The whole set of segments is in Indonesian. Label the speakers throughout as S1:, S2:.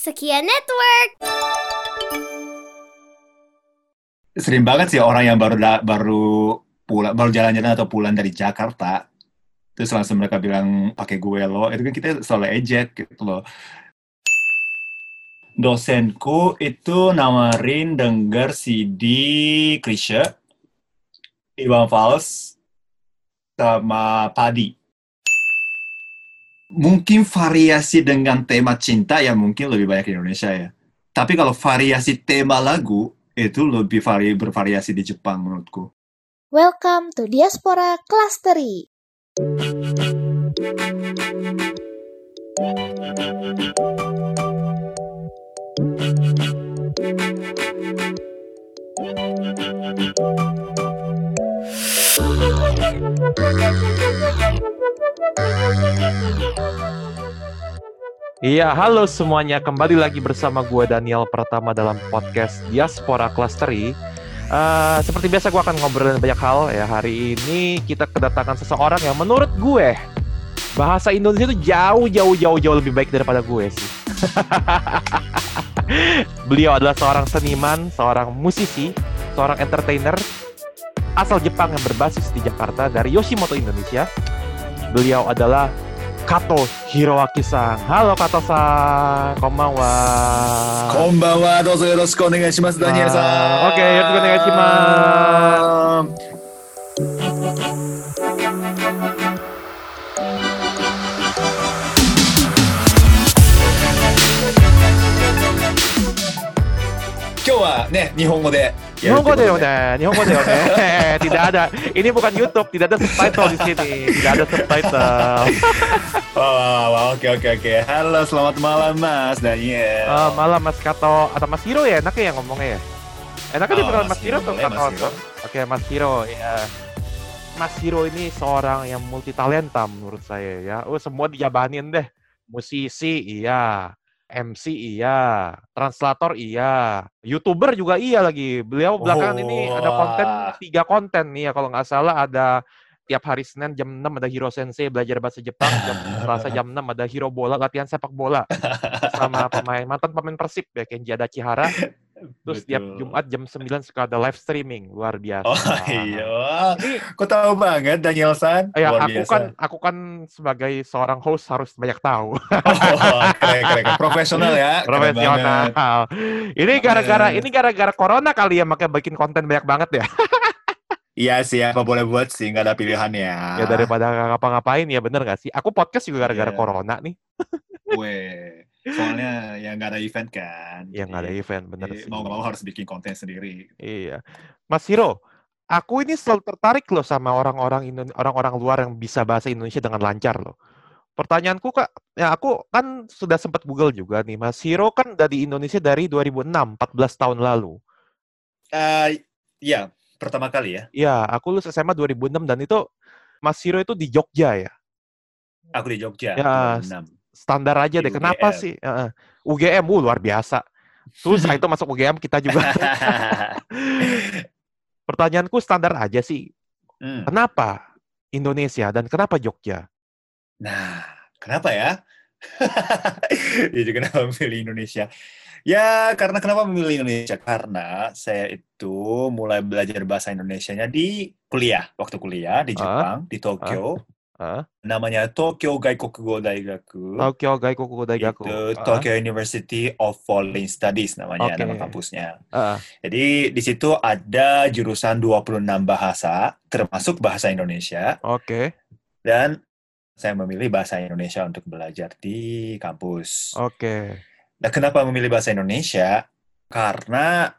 S1: Sekian network.
S2: Sering banget sih orang yang baru baru pulang baru jalan-jalan atau pulang dari Jakarta terus langsung mereka bilang pakai gue lo. Itu kan kita selalu ejek gitu loh. Dosenku itu nawarin denger CD Krisya Iwan Fals sama Padi mungkin variasi dengan tema cinta ya mungkin lebih banyak di Indonesia ya tapi kalau variasi tema lagu itu lebih vari bervariasi di Jepang menurutku
S3: Welcome to Diaspora Clustery.
S4: Iya, halo semuanya. Kembali lagi bersama gue Daniel Pertama dalam podcast Diaspora Clustery. Eh, seperti biasa gue akan ngobrolin banyak hal ya. Hari ini kita kedatangan seseorang yang menurut gue bahasa Indonesia itu jauh jauh jauh jauh lebih baik daripada gue sih. Beliau adalah seorang seniman, seorang musisi, seorang entertainer asal Jepang yang berbasis di Jakarta dari Yoshimoto Indonesia. Beliau adalah Kato Hiroaki-san. Halo Kato-san, konbanwa. Konbanwa, dozo yoroshiku onegai shimasu, Daniel-san. Oke, yoroshiku
S2: onegai shimasu. 今日はね、日本語で
S4: 日
S2: やるってことで。
S4: 本語だよね、日本語だよね。tidak ada. Ini bukan YouTube, tidak ada subtitle di sini. Tidak ada subtitle.
S2: Wah, wah, wah, oke, oke, oke. Halo, selamat malam, Mas Daniel.
S4: Eh, malam Mas Kato atau Mas Hiro ya, enaknya yang ngomongnya ya. Enaknya
S2: Oh,
S4: dipanggil
S2: Mas
S4: Mas Hiro
S2: Hiro,
S4: atau
S2: boleh,
S4: Kato?
S2: Mas Hiro.
S4: Oke, Mas Hiro ya. Mas Hiro ini seorang yang multi talenta menurut saya ya. Oh, semua dijabanin deh. Musisi iya, MC iya, translator iya, YouTuber juga iya lagi. Beliau belakangan ini ada konten tiga konten nih ya kalau nggak salah. Ada tiap hari Senin jam 6 ada Hiro Sensei belajar bahasa Jepang, jam Selasa jam 6 ada Hiro Bola latihan sepak bola. Sama pemain mantan pemain Persib ya Kenji Adachihara. Terus tiap
S2: Betul.
S4: Jumat jam 9 suka ada live streaming luar biasa.
S2: Oh iya, kok tahu banget Daniel San?
S4: Ya,
S2: Luar
S4: aku
S2: biasa.
S4: kan aku kan sebagai seorang host harus banyak tahu.
S2: Oh, keren, keren, keren. Profesional ya.
S4: Profesional. Ini gara-gara
S2: Eh.
S4: ini gara-gara corona kali ya makanya bikin konten banyak banget ya.
S2: Iya sih, apa boleh buat sih, nggak ada pilihan ya.
S4: Ya daripada nggak ngapa-ngapain ya bener gak sih? Aku podcast juga gara-gara
S2: Iya.
S4: corona nih.
S2: Weh, soalnya ya nggak ada event kan.
S4: Ya nggak ada event bener
S2: jadi
S4: sih.
S2: Mau nggak mau harus bikin konten sendiri.
S4: Iya. Mas Hiro, aku ini selalu tertarik loh sama orang-orang Indo- orang-orang luar yang bisa bahasa Indonesia dengan lancar loh. Pertanyaanku kak, ya aku kan sudah sempat Google juga nih. Mas Hiro kan dari Indonesia dari 2006, 14 tahun lalu.
S2: Eh, ya, pertama kali ya.
S4: Iya, aku lulus SMA 2006 dan itu Mas Hiro itu di Jogja ya.
S2: Aku di Jogja.
S4: Ya,
S2: 2006.
S4: Standar aja deh. Kenapa
S2: UGM.
S4: sih? Heeh. UGM, uh, luar biasa. Susah itu masuk UGM kita juga. Pertanyaanku standar aja sih.
S2: Hmm.
S4: Kenapa Indonesia dan kenapa Jogja?
S2: Nah, kenapa ya? Jadi kenapa memilih Indonesia? Ya, karena kenapa memilih Indonesia? Karena saya itu mulai belajar bahasa Indonesianya di kuliah, waktu kuliah di
S4: Ah,
S2: Jepang, di Tokyo.
S4: Hah?
S2: Namanya Tokyo Gaikokugo Daigaku.
S4: Tokyo Gaikoku Daigaku.
S2: Itu Tokyo University of Foreign Studies namanya
S4: Oke.
S2: nama kampusnya.
S4: ah,
S2: Jadi di situ ada jurusan 26 bahasa, termasuk bahasa Indonesia.
S4: Oke,
S2: Dan saya memilih bahasa Indonesia untuk belajar di kampus.
S4: oke.
S2: Nah, kenapa memilih bahasa Indonesia? Karena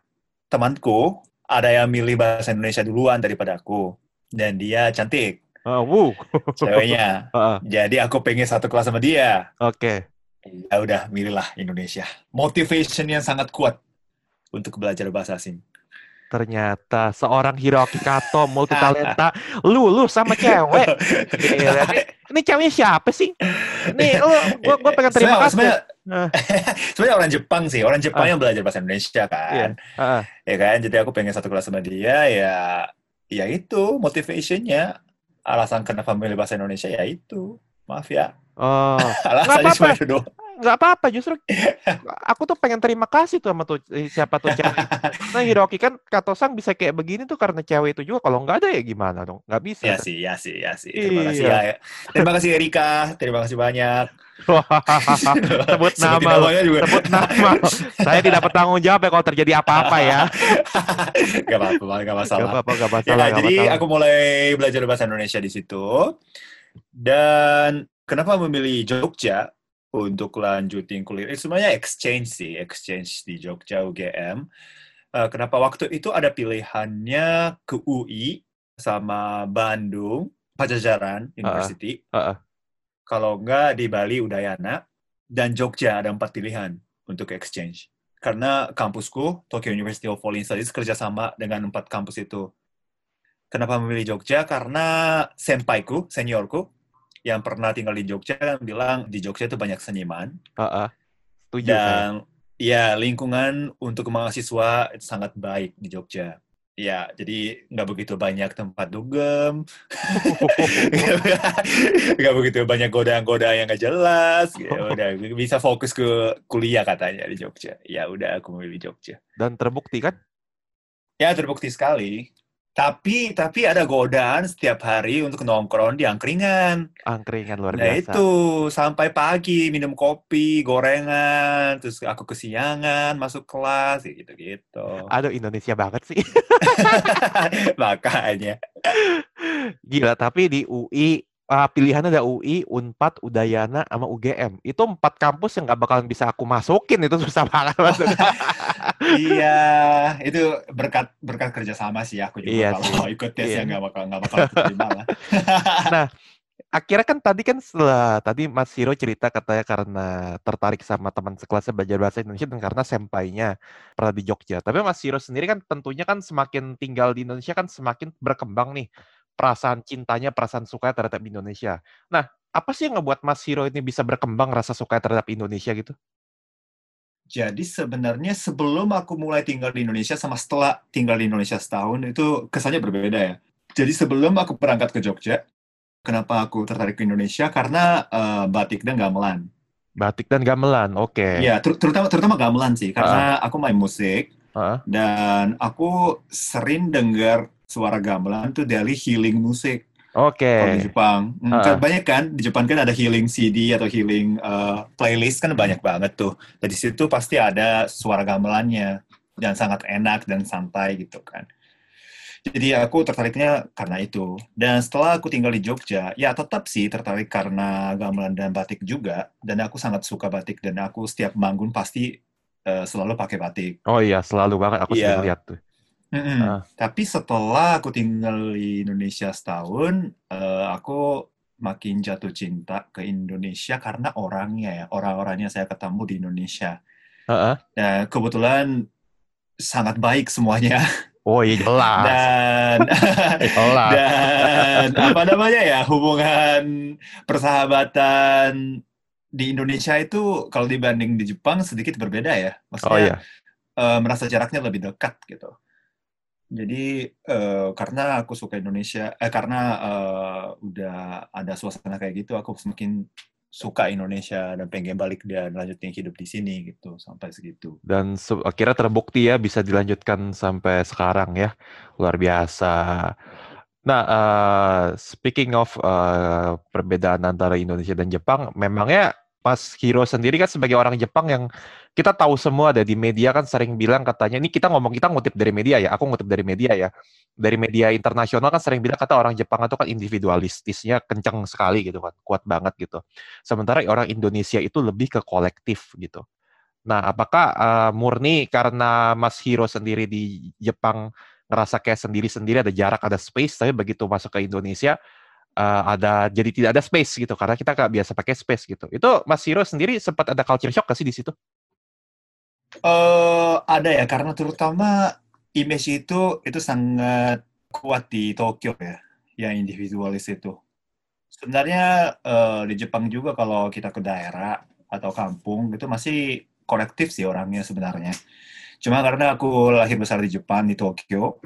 S2: temanku ada yang milih bahasa Indonesia duluan daripada aku. Dan dia cantik,
S4: Ah, wuh.
S2: ceweknya.
S4: Ah,
S2: Jadi aku pengen satu kelas sama dia.
S4: Oke.
S2: Ya udah, milihlah Indonesia. Motivation yang sangat kuat untuk belajar bahasa asing.
S4: Ternyata seorang Hiroki Kato multi talenta, lu lu sama cewek. Gila, Ini, ini ceweknya siapa sih? Nih, lu gua gua pengen terima kasih.
S2: Sebenarnya,
S4: Ah.
S2: sebenarnya orang Jepang sih, orang Jepang yang belajar bahasa Indonesia kan.
S4: Ah,
S2: Ya kan, jadi aku pengen satu kelas sama dia ya ya itu motivationnya. Alasan kenapa memilih bahasa Indonesia ya itu. Maaf ya.
S4: Oh,
S2: Alasannya
S4: apa-apa.
S2: cuma itu doang.
S4: nggak apa-apa justru aku tuh pengen terima kasih tuh sama tuh eh, siapa tuh cewek. Nah Hiroki kan Katosang bisa kayak begini tuh karena cewek itu juga kalau nggak ada ya gimana dong? Nggak bisa.
S2: Ya sih, ya sih, ya sih. Terima kasih
S4: Iya.
S2: ya. Terima kasih Erika, terima kasih banyak.
S4: sebut nama. Sebut nama. Saya tidak bertanggung jawab ya kalau terjadi apa-apa ya.
S2: gak apa-apa, gak
S4: Gak
S2: masalah.
S4: apa-apa, gak
S2: Ya,
S4: masalah. gak
S2: jadi
S4: masalah.
S2: aku mulai belajar bahasa Indonesia di situ. Dan kenapa memilih Jogja untuk lanjutin kuliah? Eh, sebenarnya exchange sih, exchange di Jogja UGM. Eh, kenapa waktu itu ada pilihannya ke UI sama Bandung, Pajajaran University.
S4: Heeh.
S2: Kalau enggak di Bali Udayana dan Jogja ada empat pilihan untuk exchange. Karena kampusku Tokyo University of Foreign Studies kerjasama dengan empat kampus itu. Kenapa memilih Jogja? Karena senpaiku, seniorku yang pernah tinggal di Jogja kan bilang di Jogja itu banyak seniman
S4: Heeh. Setuju saya.
S2: dan ya lingkungan untuk mahasiswa itu sangat baik di Jogja. Ya, jadi nggak begitu banyak tempat dugem, nggak begitu banyak godaan-godaan yang nggak jelas. Ya udah bisa fokus ke kuliah katanya di Jogja. Ya udah aku memilih Jogja.
S4: Dan terbukti kan?
S2: Ya terbukti sekali. Tapi tapi ada godaan setiap hari untuk nongkrong di angkringan.
S4: Angkringan luar
S2: Nah
S4: biasa.
S2: itu sampai pagi minum kopi, gorengan, terus aku kesiangan masuk kelas gitu-gitu.
S4: Aduh Indonesia banget sih.
S2: Makanya.
S4: Gila, tapi di UI ah, pilihannya ada UI, Unpad, Udayana, sama UGM. Itu empat kampus yang gak bakalan bisa aku masukin. Itu susah banget.
S2: iya, itu berkat berkat kerjasama sih aku juga
S4: Iya
S2: kalau ikut tes
S4: Iya.
S2: ya nggak bakal nggak bakal terima lah.
S4: Akhirnya kan tadi kan setelah tadi Mas Hiro cerita katanya karena tertarik sama teman sekelasnya belajar bahasa Indonesia dan karena sempainya pernah di Jogja. Tapi Mas Hiro sendiri kan tentunya kan semakin tinggal di Indonesia kan semakin berkembang nih perasaan cintanya, perasaan suka terhadap Indonesia. Nah, apa sih yang ngebuat Mas Hiro ini bisa berkembang rasa suka terhadap Indonesia gitu?
S2: Jadi sebenarnya sebelum aku mulai tinggal di Indonesia sama setelah tinggal di Indonesia setahun itu kesannya berbeda ya. Jadi sebelum aku berangkat ke Jogja, kenapa aku tertarik ke Indonesia? Karena eh, batik dan gamelan.
S4: Batik dan gamelan, oke.
S2: Iya, ter- terutama terutama gamelan sih, karena aku main musik
S4: Heeh.
S2: dan aku sering dengar suara gamelan tuh dari healing musik
S4: Oke.
S2: kalau di Jepang.
S4: Ah.
S2: kan banyak kan di Jepang kan ada healing CD atau healing eh, playlist kan banyak banget tuh. Dan di situ pasti ada suara gamelannya dan sangat enak dan santai gitu kan. Jadi aku tertariknya karena itu. Dan setelah aku tinggal di Jogja, ya tetap sih tertarik karena gamelan dan batik juga. Dan aku sangat suka batik dan aku setiap manggung pasti eh, selalu pakai batik.
S4: Oh iya, selalu banget aku
S2: Iya.
S4: sering lihat tuh.
S2: Mm-mm.
S4: Ah.
S2: Tapi setelah aku tinggal di Indonesia setahun, eh, aku makin jatuh cinta ke Indonesia karena orangnya ya, orang-orangnya saya ketemu di Indonesia.
S4: Heeh.
S2: Dan kebetulan sangat baik semuanya.
S4: Oh iya jelas.
S2: Dan
S4: Jelas.
S2: dan apa namanya ya hubungan persahabatan di Indonesia itu kalau dibanding di Jepang sedikit berbeda ya.
S4: Oh
S2: Maksudnya
S4: iya.
S2: eh, merasa jaraknya lebih dekat gitu. Jadi eh, karena aku suka Indonesia, eh karena eh, udah ada suasana kayak gitu, aku semakin suka Indonesia dan pengen balik dan lanjutin hidup di sini gitu sampai segitu.
S4: Dan se- akhirnya terbukti ya bisa dilanjutkan sampai sekarang ya. Luar biasa. Nah, eh, speaking of eh, perbedaan antara Indonesia dan Jepang, memangnya Mas Hiro sendiri kan sebagai orang Jepang yang kita tahu semua ada di media kan sering bilang katanya ini kita ngomong kita ngutip dari media ya, aku ngutip dari media ya. Dari media internasional kan sering bilang kata orang Jepang itu kan individualistisnya kencang sekali gitu kan, kuat banget gitu. Sementara orang Indonesia itu lebih ke kolektif gitu. Nah, apakah eh, murni karena Mas Hiro sendiri di Jepang ngerasa kayak sendiri-sendiri ada jarak, ada space, tapi begitu masuk ke Indonesia eh, ada jadi tidak ada space gitu karena kita nggak biasa pakai space gitu. Itu Mas Hiro sendiri sempat ada culture shock gak sih di situ?
S2: Eh ada ya karena terutama image itu itu sangat kuat di Tokyo ya, yang individualis itu. Sebenarnya eh, di Jepang juga kalau kita ke daerah atau kampung itu masih kolektif sih orangnya sebenarnya. Cuma karena aku lahir besar di Jepang di Tokyo,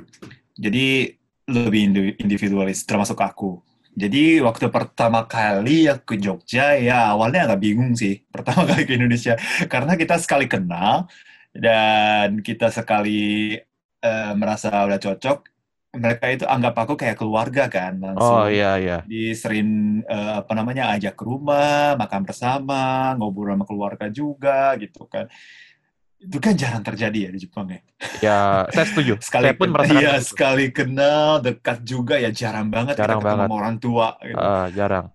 S2: jadi lebih indi- individualis termasuk aku. Jadi waktu pertama kali ya ke Jogja ya awalnya agak bingung sih pertama kali ke Indonesia. Karena kita sekali kenal dan kita sekali uh, merasa udah cocok mereka itu anggap aku kayak keluarga kan langsung
S4: oh iya iya.
S2: disering uh, apa namanya ajak ke rumah makan bersama ngobrol sama keluarga juga gitu kan itu kan jarang terjadi ya di Jepang ya.
S4: Ya, saya setuju.
S2: sekali
S4: saya pun merasakan
S2: iya,
S4: itu.
S2: sekali kenal dekat juga ya jarang banget
S4: Jarang
S2: kita ketemu
S4: banget.
S2: orang tua. Gitu.
S4: Ah, jarang.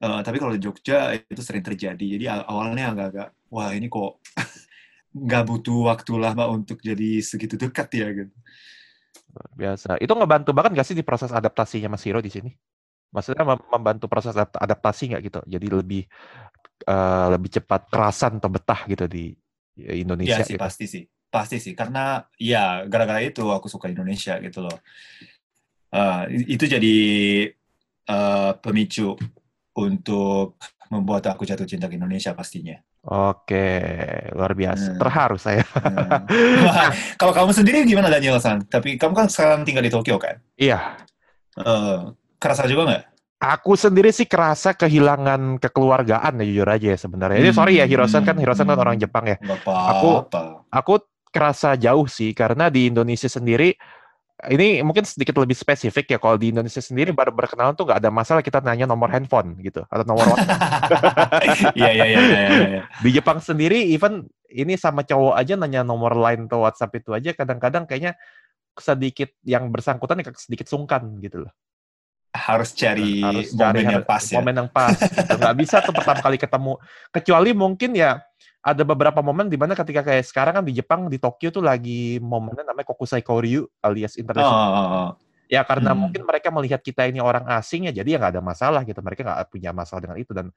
S2: Eh, tapi kalau di Jogja itu sering terjadi. Jadi awalnya agak-agak wah ini kok nggak butuh waktu lama untuk jadi segitu dekat ya gitu.
S4: Biasa. Itu ngebantu banget nggak sih di proses adaptasinya Mas Hiro di sini? Maksudnya mem- membantu proses adapt- adaptasi nggak gitu? Jadi lebih eh, lebih cepat kerasan atau betah gitu di Indonesia
S2: Iya sih
S4: gitu.
S2: pasti sih, pasti sih. Karena ya gara-gara itu aku suka Indonesia gitu loh. Eh, itu jadi eh, pemicu untuk membuat aku jatuh cinta ke Indonesia pastinya.
S4: Oke, luar biasa.
S2: Hmm.
S4: Terharu saya.
S2: Hmm. Wah, Kalau kamu sendiri gimana Daniel San? Tapi kamu kan sekarang tinggal di Tokyo kan?
S4: Iya,
S2: Eh, kerasa juga nggak?
S4: Aku sendiri sih kerasa kehilangan kekeluargaan ya jujur aja ya sebenarnya. Ini
S2: Hmm.
S4: sorry ya Hirosan kan Hirosan kan orang Jepang ya. Aku-. Aku kerasa jauh sih karena di Indonesia sendiri ini mungkin sedikit lebih spesifik ya kalau di Indonesia sendiri baru berkenalan tuh nggak ada masalah kita nanya nomor handphone gitu atau nomor WhatsApp.
S2: Iya iya iya iya. iya.
S4: di Jepang sendiri even ini sama cowok aja nanya nomor line atau WhatsApp itu aja kadang-kadang kayaknya sedikit yang bersangkutan agak sedikit sungkan gitu loh.
S2: Harus cari
S4: harus
S2: momen
S4: cari
S2: yang pas ya.
S4: momen yang pas gitu. nggak bisa tuh pertama kali ketemu kecuali mungkin ya ada beberapa momen di mana ketika kayak sekarang kan di Jepang di Tokyo tuh lagi momennya namanya Kokusai Koryu alias
S2: Oh,
S4: international
S2: oh, oh.
S4: ya karena
S2: Hmm.
S4: mungkin mereka melihat kita ini orang asing ya jadi ya nggak ada masalah gitu mereka nggak punya masalah dengan itu dan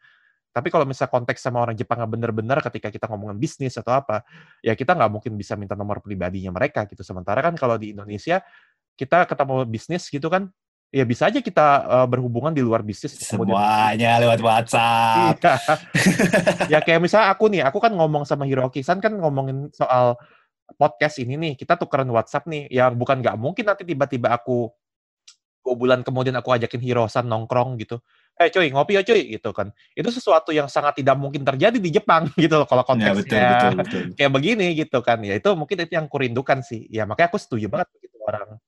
S4: tapi kalau misalnya konteks sama orang Jepang nggak bener-bener ketika kita ngomongin bisnis atau apa ya kita nggak mungkin bisa minta nomor pribadinya mereka gitu sementara kan kalau di Indonesia kita ketemu bisnis gitu kan ya bisa aja kita eh, berhubungan di luar bisnis kemudian
S2: Semuanya lewat WhatsApp.
S4: Iya. ya kayak misalnya aku nih, aku kan ngomong sama Hiroki San kan ngomongin soal podcast ini nih, kita tukeran WhatsApp nih, yang bukan nggak mungkin nanti tiba-tiba aku dua bulan kemudian aku ajakin Hirosan nongkrong gitu, eh cuy ngopi ya cuy gitu kan, itu sesuatu yang sangat tidak mungkin terjadi di Jepang gitu loh kalau
S2: Ya
S4: konteksnya
S2: betul betul betul.
S4: kayak begini gitu kan, ya itu mungkin itu yang kurindukan sih, ya makanya aku setuju banget begitu orang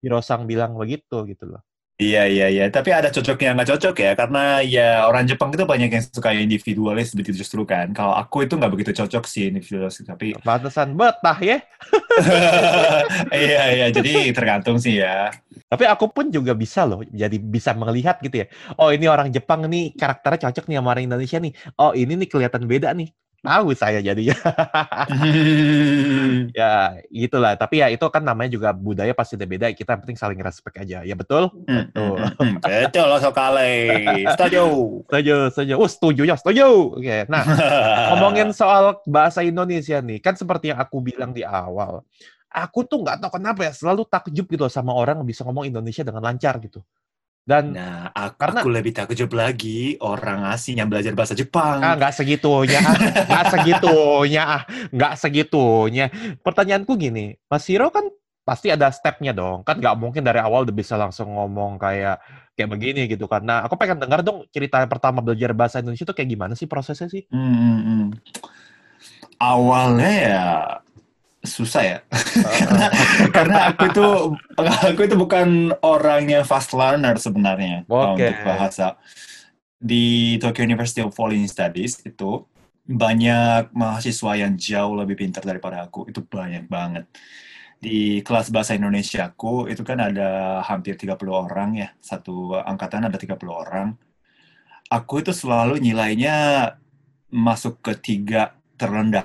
S4: Hirosang bilang begitu gitu loh.
S2: Iya iya iya. Tapi ada cocoknya nggak cocok ya karena ya orang Jepang itu banyak yang suka individualis begitu justru kan. Kalau aku itu nggak begitu cocok sih individualis tapi
S4: Pantesan betah ya.
S2: iya iya. Jadi tergantung sih ya.
S4: Tapi aku pun juga bisa loh, jadi bisa melihat gitu ya. Oh ini orang Jepang nih, karakternya cocok nih sama orang Indonesia nih. Oh ini nih kelihatan beda nih. Tahu saya jadinya. ya gitulah. Tapi ya itu kan namanya juga budaya pasti beda. Kita penting saling respect aja. Ya betul? Betul.
S2: Betul loh sekali. Setuju.
S4: Setuju, setuju. Oh setuju ya, setuju. Oke. Nah, ngomongin soal bahasa Indonesia nih, kan seperti yang aku bilang di awal. Aku tuh nggak tahu kenapa ya, selalu takjub gitu sama orang yang bisa ngomong Indonesia dengan lancar gitu. Dan
S2: Nah, aku,
S4: Karena-
S2: aku lebih takjub lagi orang asing yang belajar bahasa Jepang.
S4: Ah, nggak segitunya, ah. nggak segitunya, ah. nggak segitunya. Pertanyaanku gini, Mas Hiro kan pasti ada stepnya dong, kan nggak mungkin dari awal udah bisa langsung ngomong kayak kayak begini gitu kan. Nah, aku pengen dengar dong cerita pertama belajar bahasa Indonesia itu kayak gimana sih prosesnya sih?
S2: Hmm, hmm, hmm. Awalnya ya susah ya. Karena aku itu aku itu bukan orang yang fast learner sebenarnya
S4: Oke.
S2: untuk bahasa. Di Tokyo University of Foreign Studies itu banyak mahasiswa yang jauh lebih pintar daripada aku. Itu banyak banget. Di kelas bahasa Indonesia aku itu kan ada hampir 30 orang ya. Satu angkatan ada 30 orang. Aku itu selalu nilainya masuk ke tiga terendah,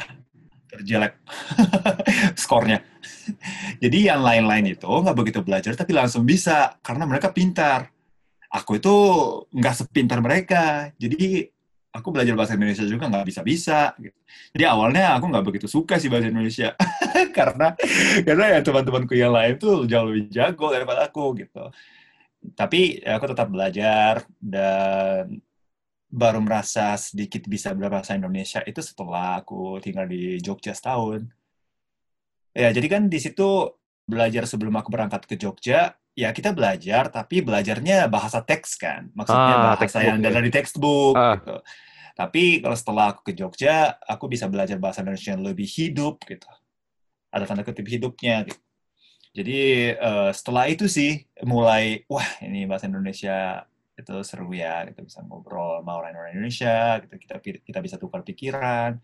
S2: terjelek skornya. Jadi yang lain-lain itu nggak begitu belajar tapi langsung bisa karena mereka pintar. Aku itu nggak sepintar mereka. Jadi aku belajar bahasa Indonesia juga nggak bisa-bisa. gitu. Jadi awalnya aku nggak begitu suka sih bahasa Indonesia karena karena ya teman-temanku yang lain tuh jauh lebih jago daripada aku gitu. Tapi aku tetap belajar dan baru merasa sedikit bisa berbahasa Indonesia itu setelah aku tinggal di Jogja setahun. Ya, jadi kan di situ belajar sebelum aku berangkat ke Jogja, ya kita belajar, tapi belajarnya bahasa teks kan. Maksudnya
S4: Ah,
S2: bahasa
S4: textbook
S2: yang
S4: ya.
S2: dari textbook
S4: Ah.
S2: gitu. Tapi kalau setelah aku ke Jogja, aku bisa belajar bahasa Indonesia yang lebih hidup gitu. Ada tanda kutip hidupnya gitu. Jadi eh, setelah itu sih mulai wah ini bahasa Indonesia itu seru ya kita bisa ngobrol sama orang-orang Indonesia gitu kita kita bisa tukar pikiran.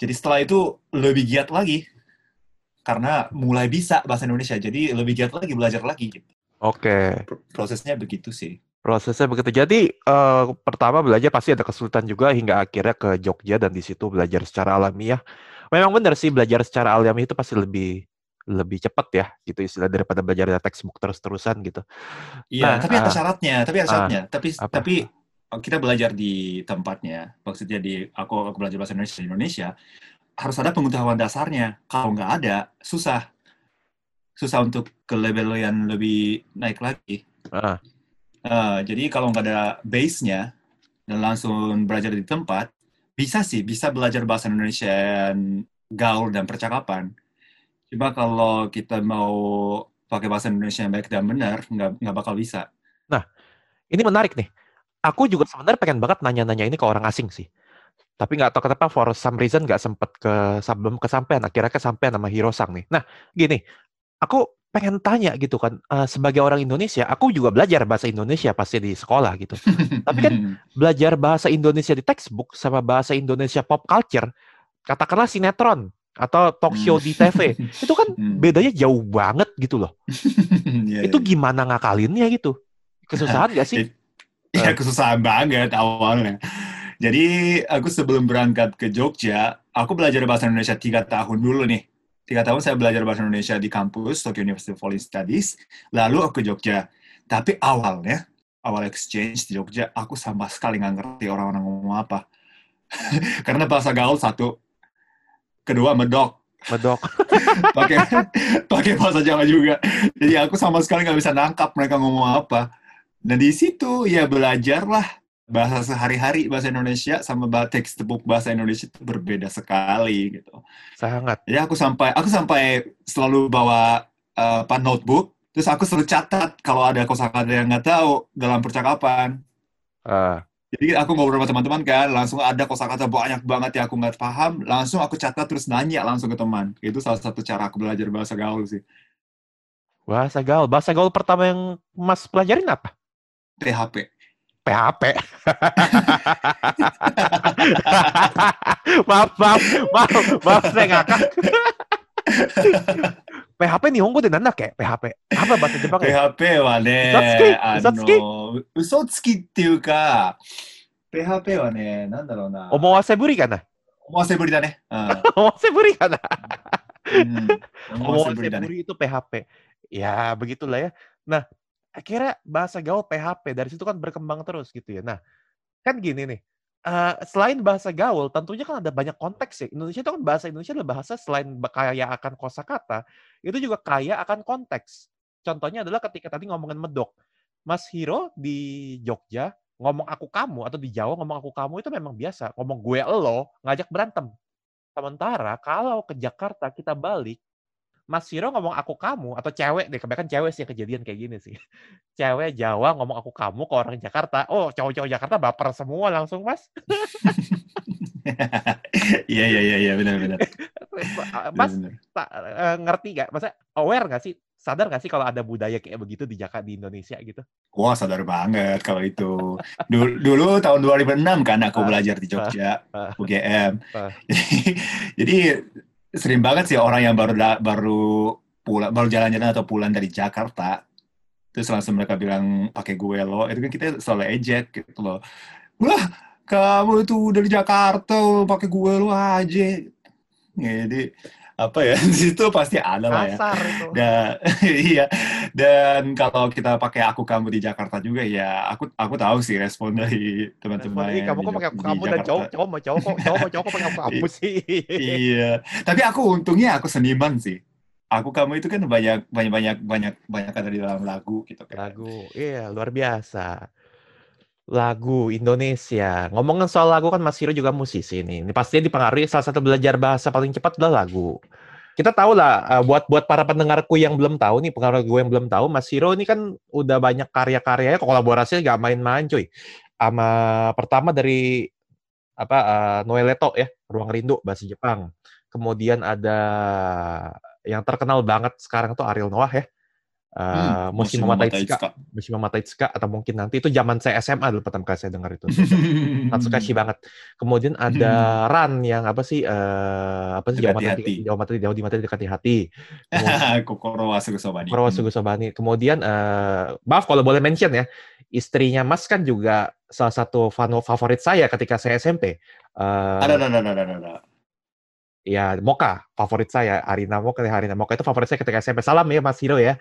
S2: Jadi setelah itu lebih giat lagi karena mulai bisa bahasa Indonesia jadi lebih giat lagi belajar lagi gitu.
S4: Oke.
S2: Pro- Prosesnya begitu sih.
S4: Prosesnya begitu. Jadi eh, pertama belajar pasti ada kesulitan juga hingga akhirnya ke Jogja dan di situ belajar secara alamiah. Memang benar sih belajar secara alamiah itu pasti lebih lebih cepat ya gitu istilah daripada belajar dari textbook terus-terusan gitu.
S2: Iya,
S4: Nah,
S2: tapi ada
S4: ah,
S2: syaratnya, tapi ada
S4: ah,
S2: syaratnya. Tapi
S4: apa?
S2: tapi kita belajar di tempatnya. Maksudnya di aku aku belajar bahasa Indonesia di Indonesia harus ada pengetahuan dasarnya. Kalau nggak ada, susah. Susah untuk ke level yang lebih naik lagi.
S4: Ah,
S2: Eh, jadi kalau nggak ada base-nya dan langsung belajar di tempat, bisa sih, bisa belajar bahasa Indonesia yang gaul dan percakapan. Cuma kalau kita mau pakai bahasa Indonesia yang baik dan benar, nggak nggak bakal bisa.
S4: ini menarik nih. Aku juga sebenarnya pengen banget nanya-nanya ini ke orang asing sih. Tapi nggak tahu kenapa for some reason nggak sempet ke sebelum kesampaian. Akhirnya kesampaian sama Hiro Sang nih. Nah, gini, aku pengen tanya gitu kan, eh, sebagai orang Indonesia, aku juga belajar bahasa Indonesia pasti di sekolah gitu. Tapi kan belajar bahasa Indonesia di textbook sama bahasa Indonesia pop culture, katakanlah sinetron atau talk show di TV, itu kan
S2: Hmm.
S4: bedanya jauh banget gitu loh.
S2: Iya,
S4: Itu
S2: iya.
S4: gimana ngakalinnya gitu? Kesusahan gak sih?
S2: Ya kesusahan banget awalnya. Jadi aku sebelum berangkat ke Jogja, aku belajar bahasa Indonesia tiga tahun dulu nih. Tiga tahun saya belajar bahasa Indonesia di kampus Tokyo University of Foreign Studies. Lalu aku ke Jogja. Tapi awalnya, awal exchange di Jogja, aku sama sekali nggak ngerti orang-orang ngomong apa. Karena bahasa gaul satu, kedua medok,
S4: Medok.
S2: pakai pakai bahasa Jawa juga. Jadi aku sama sekali nggak bisa nangkap mereka ngomong apa. Dan di situ ya belajarlah bahasa sehari-hari bahasa Indonesia sama bahasa textbook bahasa Indonesia itu berbeda sekali gitu.
S4: Sangat.
S2: Jadi aku sampai aku sampai selalu bawa apa notebook, terus aku selalu catat kalau ada kosakata yang nggak tahu dalam percakapan.
S4: Ah,
S2: Jadi aku ngobrol sama teman-teman kan, langsung ada kosakata banyak banget yang aku nggak paham, langsung aku catat terus nanya langsung ke teman. Itu salah satu cara aku belajar bahasa gaul sih.
S4: bahasa gaul. Bahasa gaul pertama yang Mas pelajarin apa? ห ペハペ日本語で何だっ
S2: け？はね、
S4: 嘘つき？
S2: 嘘つき？っていうか、ペハペはね、なだろうな。
S4: 思わせぶりがない。
S2: 思わせぶりだね。うん、
S4: 思わせぶりがない。
S2: うん、思わせぶりだね。
S4: PHP. Begitulah ya. Nah, akhirnya bahasa gaul PHP dari situ kan berkembang terus gitu ya. Nah, kan gini nih. eh, selain bahasa gaul, tentunya kan ada banyak konteks ya. Indonesia itu kan bahasa Indonesia adalah bahasa selain kaya akan kosakata, itu juga kaya akan konteks. Contohnya adalah ketika tadi ngomongin medok. Mas Hiro di Jogja ngomong aku kamu atau di Jawa ngomong aku kamu itu memang biasa. Ngomong gue lo ngajak berantem. Sementara kalau ke Jakarta kita balik Mas Hiro ngomong aku kamu atau cewek deh kebanyakan cewek sih kejadian kayak gini sih cewek Jawa ngomong aku kamu ke orang Jakarta oh cowok-cowok Jakarta baper semua langsung mas
S2: Iya, iya, iya, iya, benar-benar.
S4: mas
S2: Benar.
S4: eh, ngerti gak masa aware gak sih sadar gak sih kalau ada budaya kayak begitu di Jakarta di Indonesia gitu
S2: Wah, sadar banget kalau itu. Dulu, dulu tahun 2006 kan aku
S4: Ah,
S2: belajar di Jogja,
S4: ah.
S2: UGM.
S4: Ah.
S2: Jadi, jadi sering banget sih orang yang baru baru pulang, baru jalan-jalan atau pulang dari Jakarta, terus langsung mereka bilang pakai gue lo, itu kan kita selalu ejek gitu loh. Wah, kamu itu dari Jakarta pakai gue lo aja. Jadi apa ya di situ pasti ada lah ya.
S4: itu.
S2: Dan iya, dan kalau kita pakai aku kamu di Jakarta juga ya, aku aku tahu sih respon dari teman-teman
S4: kamu kok pakai aku kamu dan cowok cowok mau cowok cowok mau cowok pakai aku kamu sih?
S2: Iya, tapi aku untungnya aku seniman sih. Aku kamu itu kan banyak banyak banyak banyak banyak ada di dalam lagu gitu kan.
S4: lagu iya luar biasa lagu Indonesia ngomongin soal lagu kan Mas Hiro juga musisi nih ini pastinya dipengaruhi salah satu belajar bahasa paling cepat adalah lagu kita tahu lah uh, buat buat para pendengarku yang belum tahu nih, pendengar gue yang belum tahu, Mas Hiro ini kan udah banyak karya-karyanya kolaborasinya gak main-main cuy. Sama pertama dari apa uh, Noeleto ya, Ruang Rindu bahasa Jepang. Kemudian ada yang terkenal banget sekarang tuh Ariel Noah ya. Uh,
S2: Hmm, Mushima
S4: Mataitsuka, Musim Mataitsuka atau mungkin nanti itu zaman saya SMA dulu pertama kali saya dengar itu. Natsukashi banget. Kemudian ada Ran yang apa sih eh apa sih jauh mati jauh mati jauh di mati dekati hati.
S2: Kokoro wa sugu soba ni.
S4: Kuro Sugusabani. Kemudian eh maaf kalau boleh mention ya, istrinya Mas kan juga salah satu fan favorit saya ketika saya SMP. Eh
S2: Ada, ada, ada, ada, ada.
S4: Ya Moka favorit saya Arina Moka Arina Moka itu favorit saya ketika SMP. Salam ya Mas Hiro ya.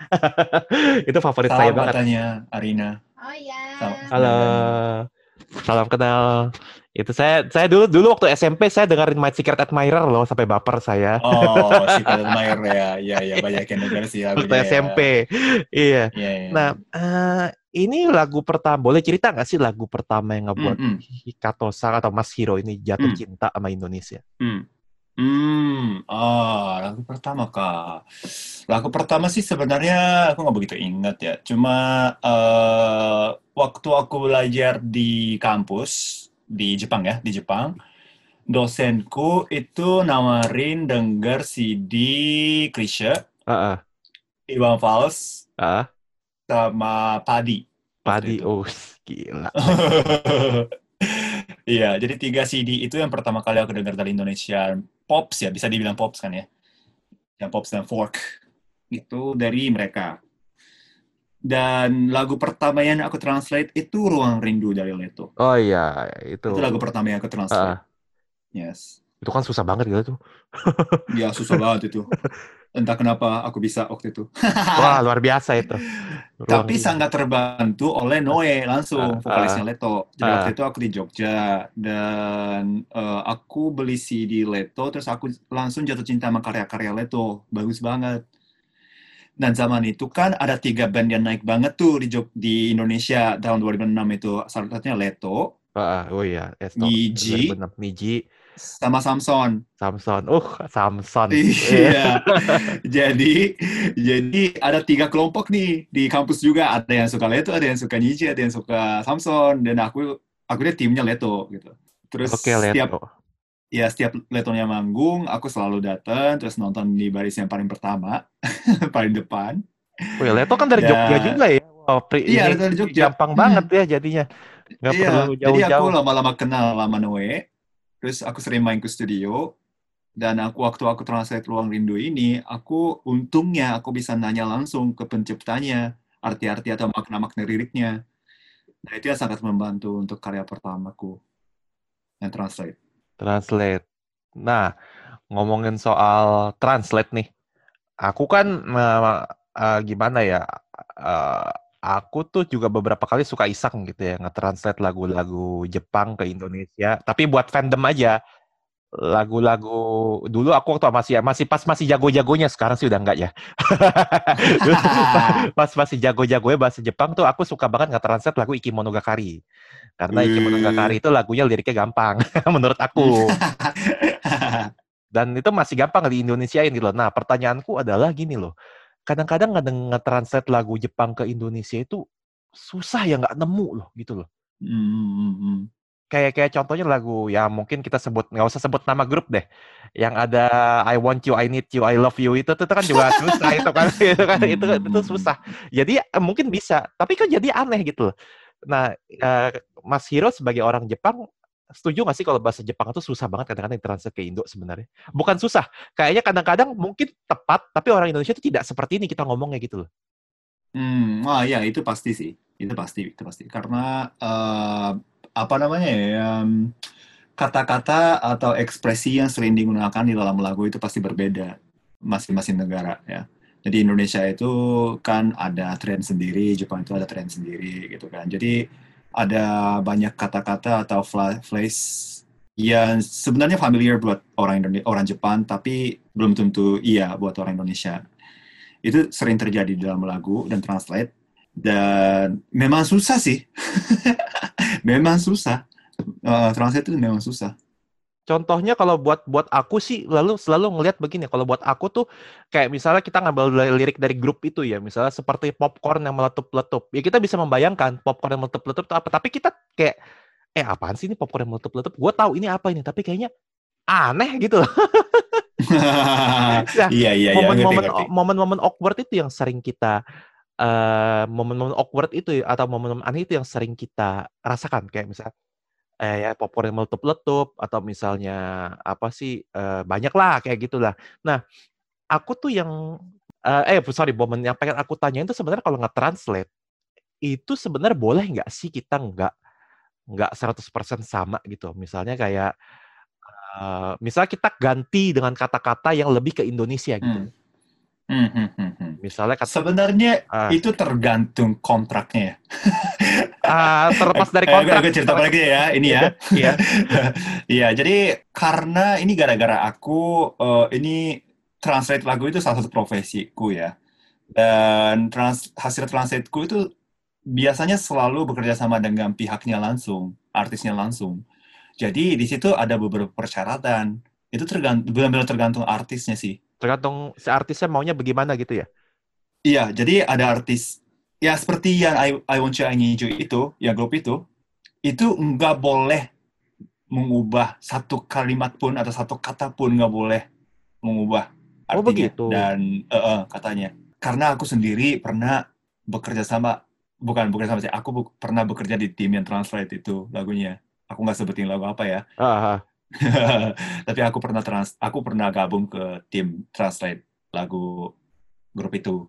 S4: itu favorit saya
S2: Salam
S4: banget.
S2: katanya, Arina.
S3: Oh ya.
S2: Sama-
S4: Halo. Salam kenal. Itu saya saya dulu dulu waktu SMP saya dengerin My Secret Admirer loh sampai baper saya.
S2: Oh, si Mayer ya. Ya, ya, banyak yang denger sih
S4: Waktu
S2: ya.
S4: SMP. Iya.
S2: Iya, iya.
S4: Nah, eh, ini lagu pertama. Boleh cerita nggak sih lagu pertama yang ngebuat
S2: Hmm,
S4: Hikato-san atau Mas Hiro ini jatuh
S2: Hmm.
S4: cinta sama Indonesia?
S2: Hmm. Hmm, ah, lagu pertama kak. Lagu pertama sih sebenarnya aku nggak begitu ingat ya. Cuma eh, waktu aku belajar di kampus di Jepang ya, di Jepang, dosenku itu nawarin denger CD Krisye,
S4: Ah, ah,
S2: Iwan Fals,
S4: ah,
S2: sama Padi.
S4: padi,
S2: itu.
S4: oh gila.
S2: Iya, jadi tiga CD itu yang pertama kali aku dengar dari Indonesia Pops ya, bisa dibilang Pops kan ya. Yang Pops dan Fork. Itu dari mereka. Dan lagu pertama yang aku translate itu Ruang Rindu dari Leto.
S4: Oh iya, itu.
S2: Itu lagu pertama yang aku translate. Yes.
S4: Itu kan susah banget gitu tuh.
S2: Ya, susah banget itu. Entah kenapa aku bisa waktu itu.
S4: Wah, luar biasa itu. Ruang
S2: Tapi sangat terbantu oleh Noe langsung,
S4: Ah,
S2: vokalisnya Leto. Jadi
S4: ah.
S2: waktu itu aku di Jogja dan eh, aku beli CD Leto, terus aku langsung jatuh cinta sama karya-karya Leto. Bagus banget. Dan zaman itu kan ada tiga band yang naik banget tuh di Jog di Indonesia tahun 2006 itu. Salah satunya Leto,
S4: Ah, ah, oh iya, Esto.
S2: Niji.
S4: 2006. Niji,
S2: sama Samson.
S4: Samson. Uh, Samson.
S2: Iya. jadi jadi ada tiga kelompok nih di kampus juga. Ada yang suka Leto, ada yang suka Niji, ada yang suka Samson. Dan aku aku dia timnya Leto gitu. Terus setiap
S4: Leto.
S2: ya setiap Letonya manggung, aku selalu datang terus nonton di baris yang paling pertama, paling depan.
S4: Oh ya, Leto kan dari
S2: Ya.
S4: Jogja juga ya. Oh, pri-
S2: Iya,
S4: ini
S2: dari Jogja.
S4: gampang
S2: Hmm.
S4: banget ya jadinya. Nggak
S2: Iya,
S4: perlu
S2: jadi aku
S4: jauh-jauh.
S2: lama-lama kenal lama Noe. Terus aku sering main ke studio. Dan aku waktu aku translate Ruang Rindu ini, aku untungnya aku bisa nanya langsung ke penciptanya arti-arti atau makna-makna liriknya. Nah, itu yang sangat membantu untuk karya pertamaku yang translate.
S4: Translate. Nah, ngomongin soal translate nih. Aku kan eh, eh, gimana ya? eh, aku tuh juga beberapa kali suka iseng gitu ya nge-translate lagu-lagu Jepang ke Indonesia, tapi buat fandom aja. Lagu-lagu dulu aku waktu masih masih pas masih jago-jagonya sekarang sih udah enggak ya. Pas masih jago-jagonya bahasa Jepang tuh aku suka banget nge-translate lagu Ikimonogakari. Karena
S2: Wih.
S4: Ikimonogakari itu lagunya liriknya gampang menurut aku. Dan itu masih gampang di Indonesiain gitu loh. Nah, pertanyaanku adalah gini loh. Kadang-kadang nge- nge-translate lagu Jepang ke Indonesia itu susah ya nggak nemu loh gitu loh.
S2: Hmm, hmm, hmm, hmm.
S4: Kayak kayak contohnya lagu ya mungkin kita sebut nggak usah sebut nama grup deh. Yang ada I want you, I need you, I love you itu itu kan juga susah itu kan itu kan itu, itu susah. Jadi eh, mungkin bisa, tapi kan jadi aneh gitu loh. Nah, eh, Mas Hiro sebagai orang Jepang setuju nggak sih kalau bahasa Jepang itu susah banget kadang-kadang ditranslate ke Indo sebenarnya? Bukan susah, kayaknya kadang-kadang mungkin tepat, tapi orang Indonesia itu tidak seperti ini kita ngomongnya gitu loh.
S2: Hmm, wah ya itu pasti sih, itu pasti, itu pasti. Karena eh, apa namanya ya, em, kata-kata atau ekspresi yang sering digunakan di dalam lagu itu pasti berbeda masing-masing negara ya. Jadi Indonesia itu kan ada tren sendiri, Jepang itu ada tren sendiri gitu kan. Jadi ada banyak kata-kata atau phrase yang sebenarnya familiar buat orang Indonesia, orang Jepang, tapi belum tentu iya buat orang Indonesia. Itu sering terjadi di dalam lagu dan translate. Dan memang susah sih. Memang susah. Eh, translate itu memang susah
S4: contohnya kalau buat buat aku sih lalu selalu ngelihat begini kalau buat aku tuh kayak misalnya kita ngambil lirik dari grup itu ya misalnya seperti popcorn yang meletup-letup. Ya kita bisa membayangkan popcorn yang meletup-letup itu apa tapi kita kayak eh apaan sih ini popcorn yang meletup-letup? Gue tahu ini apa ini tapi kayaknya aneh gitu
S2: nah, iya iya
S4: momen-momen momen-momen awkward itu yang sering kita uh, momen-momen awkward itu atau momen-momen aneh itu yang sering kita rasakan. Kayak misalnya eh ya popcorn yang meletup-letup atau misalnya apa sih uh, banyak lah kayak gitulah. Nah, aku tuh yang uh, eh sorry momen yang pengen aku tanya itu sebenarnya kalau nge-translate itu sebenarnya boleh nggak sih kita nggak nggak 100% sama gitu. Misalnya kayak uh, misalnya kita ganti dengan kata-kata yang lebih ke Indonesia gitu. Hmm.
S2: Hmm, hmm, hmm, hmm.
S4: Misalnya kata,
S2: sebenarnya uh, itu tergantung kontraknya ya.
S4: uh, terlepas dari kontrak.
S2: Aku cerita lagi ya, ini ya. Iya. Iya, jadi karena ini gara-gara aku uh, ini translate lagu itu salah satu profesiku ya. Dan trans, hasil translateku itu biasanya selalu bekerja sama dengan pihaknya langsung, artisnya langsung. Jadi di situ ada beberapa persyaratan. Itu tergantung benar-benar tergantung artisnya sih
S4: tergantung si artisnya maunya bagaimana gitu ya
S2: iya jadi ada artis ya seperti yang I, I Want You I Need You itu ya grup itu itu nggak boleh mengubah satu kalimat pun atau satu kata pun nggak boleh mengubah
S4: oh, artinya. oh, begitu.
S2: dan uh, uh, katanya. Karena aku sendiri pernah bekerja sama bukan bekerja sama sih aku bu pernah bekerja di tim yang translate itu lagunya. Aku nggak sebutin lagu apa ya.
S4: Uh,
S2: Tapi aku pernah trans, aku pernah gabung ke tim translate lagu grup itu.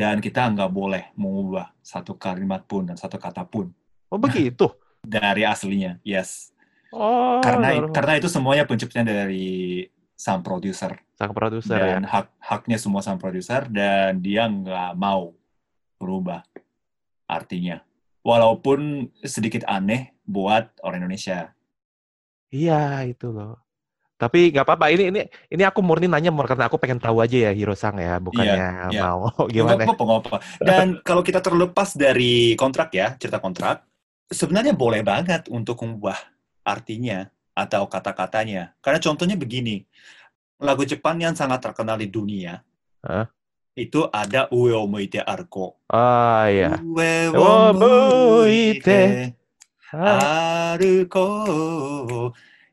S2: Dan kita nggak boleh mengubah satu kalimat pun dan satu kata pun.
S4: Oh begitu?
S2: dari aslinya, yes.
S4: Oh.
S2: Karena karena itu semuanya penciptaan dari sang produser.
S4: Sang produser dan
S2: ya. hak haknya semua sang produser dan dia nggak mau berubah artinya. Walaupun sedikit aneh buat orang Indonesia
S4: Iya, itu loh. Tapi nggak apa-apa. Ini ini ini aku murni nanya karena aku pengen tahu aja ya Hiro Sang ya, bukannya iya, iya. mau gimana.
S2: Nggak apa-apa. Dan kalau kita terlepas dari kontrak ya, cerita kontrak, sebenarnya boleh banget untuk mengubah artinya atau kata-katanya. Karena contohnya begini, lagu Jepang yang sangat terkenal di dunia, huh? itu ada Ue o Muite Arko.
S4: Ah iya.
S2: Ue o Muite Arko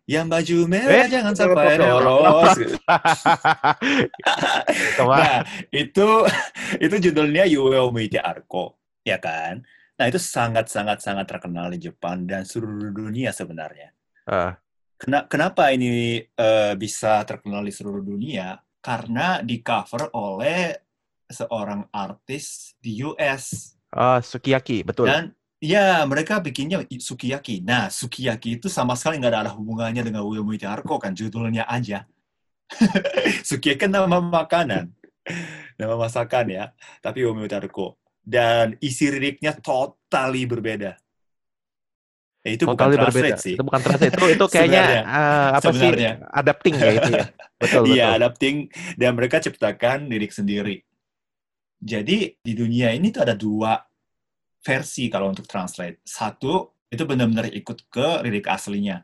S2: yang baju merah eh, jangan sampai lolos. nah, itu itu judulnya Yueo Meite Arko, ya kan? Nah, itu sangat-sangat sangat terkenal di Jepang dan seluruh dunia sebenarnya. Uh. kenapa ini uh, bisa terkenal di seluruh dunia? Karena di cover oleh seorang artis di US.
S4: Uh, Sukiyaki, betul.
S2: Dan Iya, mereka bikinnya sukiyaki. Nah, sukiyaki itu sama sekali nggak ada hubungannya dengan Uyomuite Arko kan, judulnya aja. sukiyaki kan nama makanan, nama masakan ya. Tapi Uyomuite Arko. Dan isi liriknya totally berbeda. Ya, itu
S4: totally bukan berbeda. sih. Itu bukan translate. Itu, itu kayaknya uh, apa Sebenarnya. sih? Adapting ya itu ya.
S2: Betul, Iya, adapting. Dan mereka ciptakan lirik sendiri. Jadi di dunia ini tuh ada dua versi kalau untuk translate. Satu, itu benar-benar ikut ke lirik aslinya.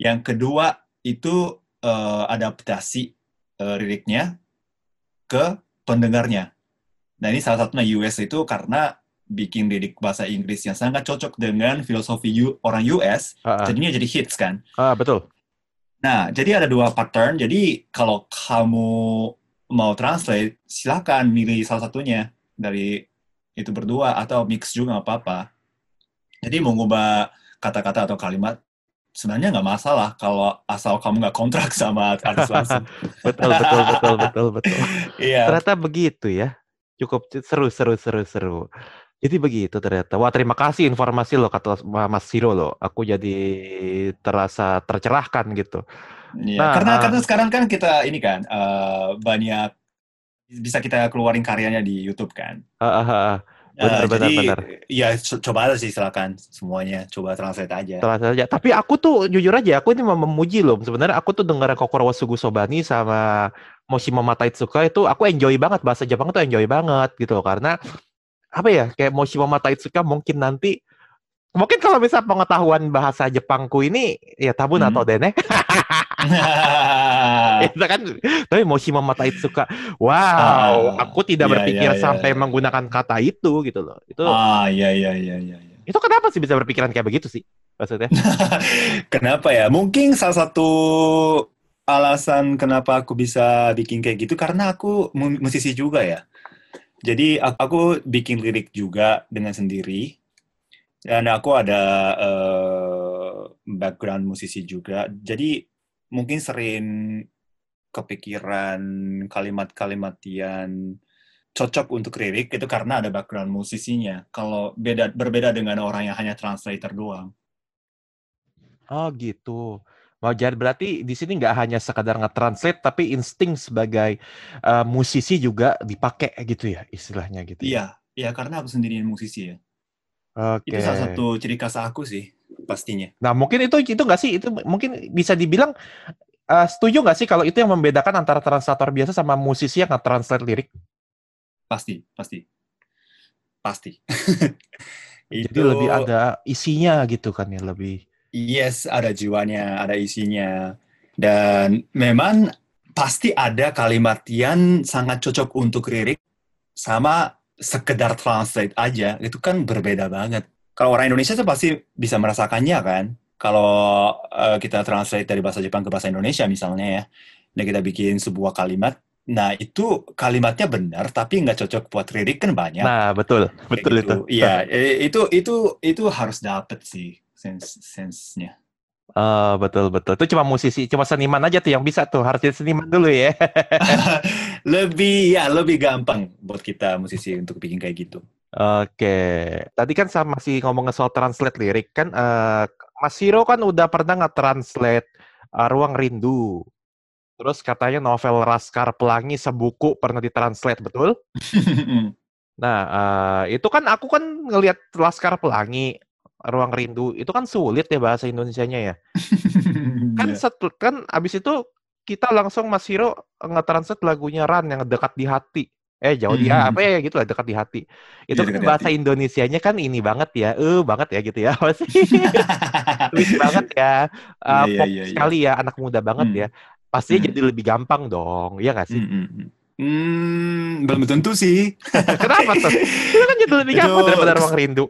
S2: Yang kedua, itu uh, adaptasi uh, liriknya ke pendengarnya. Nah ini salah satunya US itu karena bikin lirik bahasa Inggris yang sangat cocok dengan filosofi U, orang US, uh -uh. jadinya jadi hits kan.
S4: Uh, betul.
S2: Nah, jadi ada dua pattern. Jadi kalau kamu mau translate, silakan milih salah satunya dari itu berdua atau mix juga nggak apa-apa. Jadi mau ngubah kata-kata atau kalimat sebenarnya nggak masalah kalau asal kamu nggak kontrak sama artis langsung.
S4: betul betul betul betul betul. Iya. Ternyata begitu ya. Cukup seru seru seru seru. Jadi begitu ternyata. Wah terima kasih informasi lo kata Mas Siro lo. Aku jadi terasa tercerahkan gitu.
S2: Iya, nah, karena karena sekarang kan kita ini kan uh, banyak bisa kita keluarin karyanya di YouTube kan.
S4: Uh, uh, uh. Benar, uh, benar,
S2: jadi,
S4: benar.
S2: Ya coba aja sih silakan semuanya coba translate aja.
S4: Translate aja. Tapi aku tuh jujur aja aku ini memuji loh. Sebenarnya aku tuh dengar Kokoro Wasugu Sobani sama Moshima Mataitsuka itu aku enjoy banget bahasa Jepang tuh enjoy banget gitu loh. karena apa ya kayak Moshima Mataitsuka mungkin nanti mungkin kalau bisa pengetahuan bahasa Jepangku ini ya tabun
S2: Hmm.
S4: atau dene itu kan tapi Moshima Mata Itsuka wow
S2: Ah,
S4: aku tidak
S2: iya,
S4: berpikir
S2: iya, iya,
S4: sampai
S2: iya.
S4: menggunakan kata itu gitu loh itu
S2: ah, iya, iya, iya, iya. iya.
S4: itu kenapa sih bisa berpikiran kayak begitu sih maksudnya
S2: Kenapa ya? Mungkin salah satu alasan kenapa aku bisa bikin kayak gitu karena aku mu- musisi juga ya. Jadi aku, aku bikin lirik juga dengan sendiri dan aku ada eh, background musisi juga. Jadi mungkin sering kepikiran kalimat-kalimat yang cocok untuk lirik itu karena ada background musisinya. Kalau beda berbeda dengan orang yang hanya translator doang.
S4: oh gitu Mau jadi berarti di sini nggak hanya sekadar nge-translate tapi insting sebagai eh, musisi juga dipakai gitu ya istilahnya gitu. ya.
S2: Iya, iya karena aku sendiri musisi ya.
S4: Oke.
S2: Itu salah satu ciri khas aku sih, pastinya.
S4: Nah mungkin itu itu nggak sih itu mungkin bisa dibilang eh, setuju nggak sih kalau itu yang membedakan antara translator biasa sama musisi yang nge-translate lirik?
S2: Pasti, pasti. Pasti.
S4: Jadi
S2: Itu,
S4: lebih ada isinya gitu kan ya lebih.
S2: yes, ada jiwanya, ada isinya. Dan memang pasti ada kalimat yang sangat cocok untuk lirik sama sekedar translate aja. Itu kan berbeda banget. Kalau orang Indonesia tuh pasti bisa merasakannya kan. Kalau eh, kita translate dari bahasa Jepang ke bahasa Indonesia misalnya ya, dan kita bikin sebuah kalimat, nah itu kalimatnya benar tapi nggak cocok buat lirik kan banyak.
S4: Nah betul
S2: Kayak
S4: betul
S2: gitu.
S4: itu.
S2: Iya, eh, itu itu itu harus dapet sih sense sense-nya.
S4: Eh, betul betul. Itu cuma musisi, cuma seniman aja tuh yang bisa tuh harus jadi seniman dulu ya.
S2: lebih ya lebih gampang buat kita musisi untuk bikin kayak gitu.
S4: Oke, tadi kan sama masih ngomongin soal translate lirik kan, eh, Mas Hiro kan udah pernah nge-translate eh, Ruang Rindu. Terus katanya novel Laskar Pelangi sebuku pernah ditranslate, betul? Nah, eh, itu kan aku kan ngelihat Laskar Pelangi, Ruang Rindu, itu kan sulit ya bahasa Indonesianya ya. Kan
S2: Iya.
S4: setel- kan abis itu kita langsung Mas Hiro nge-translate lagunya Ran yang dekat di hati. Eh jauh
S2: Hmm.
S4: apa ya gitu lah dekat di hati. Itu
S2: Iya,
S4: kan bahasa
S2: hati.
S4: Indonesianya kan ini banget ya, eh banget ya gitu ya. Apa sih? Sweet banget ya. Eh,
S2: Iya, iya,
S4: pop
S2: iya, iya.
S4: sekali ya, anak muda banget
S2: Hmm.
S4: ya. Pastinya
S2: Hmm.
S4: jadi lebih gampang dong, iya nggak sih?
S2: Hmm, hmm, hmm. Hmm, belum tentu sih.
S4: Kenapa tuh? Itu kan jadi lebih gampang daripada Ruang Rindu.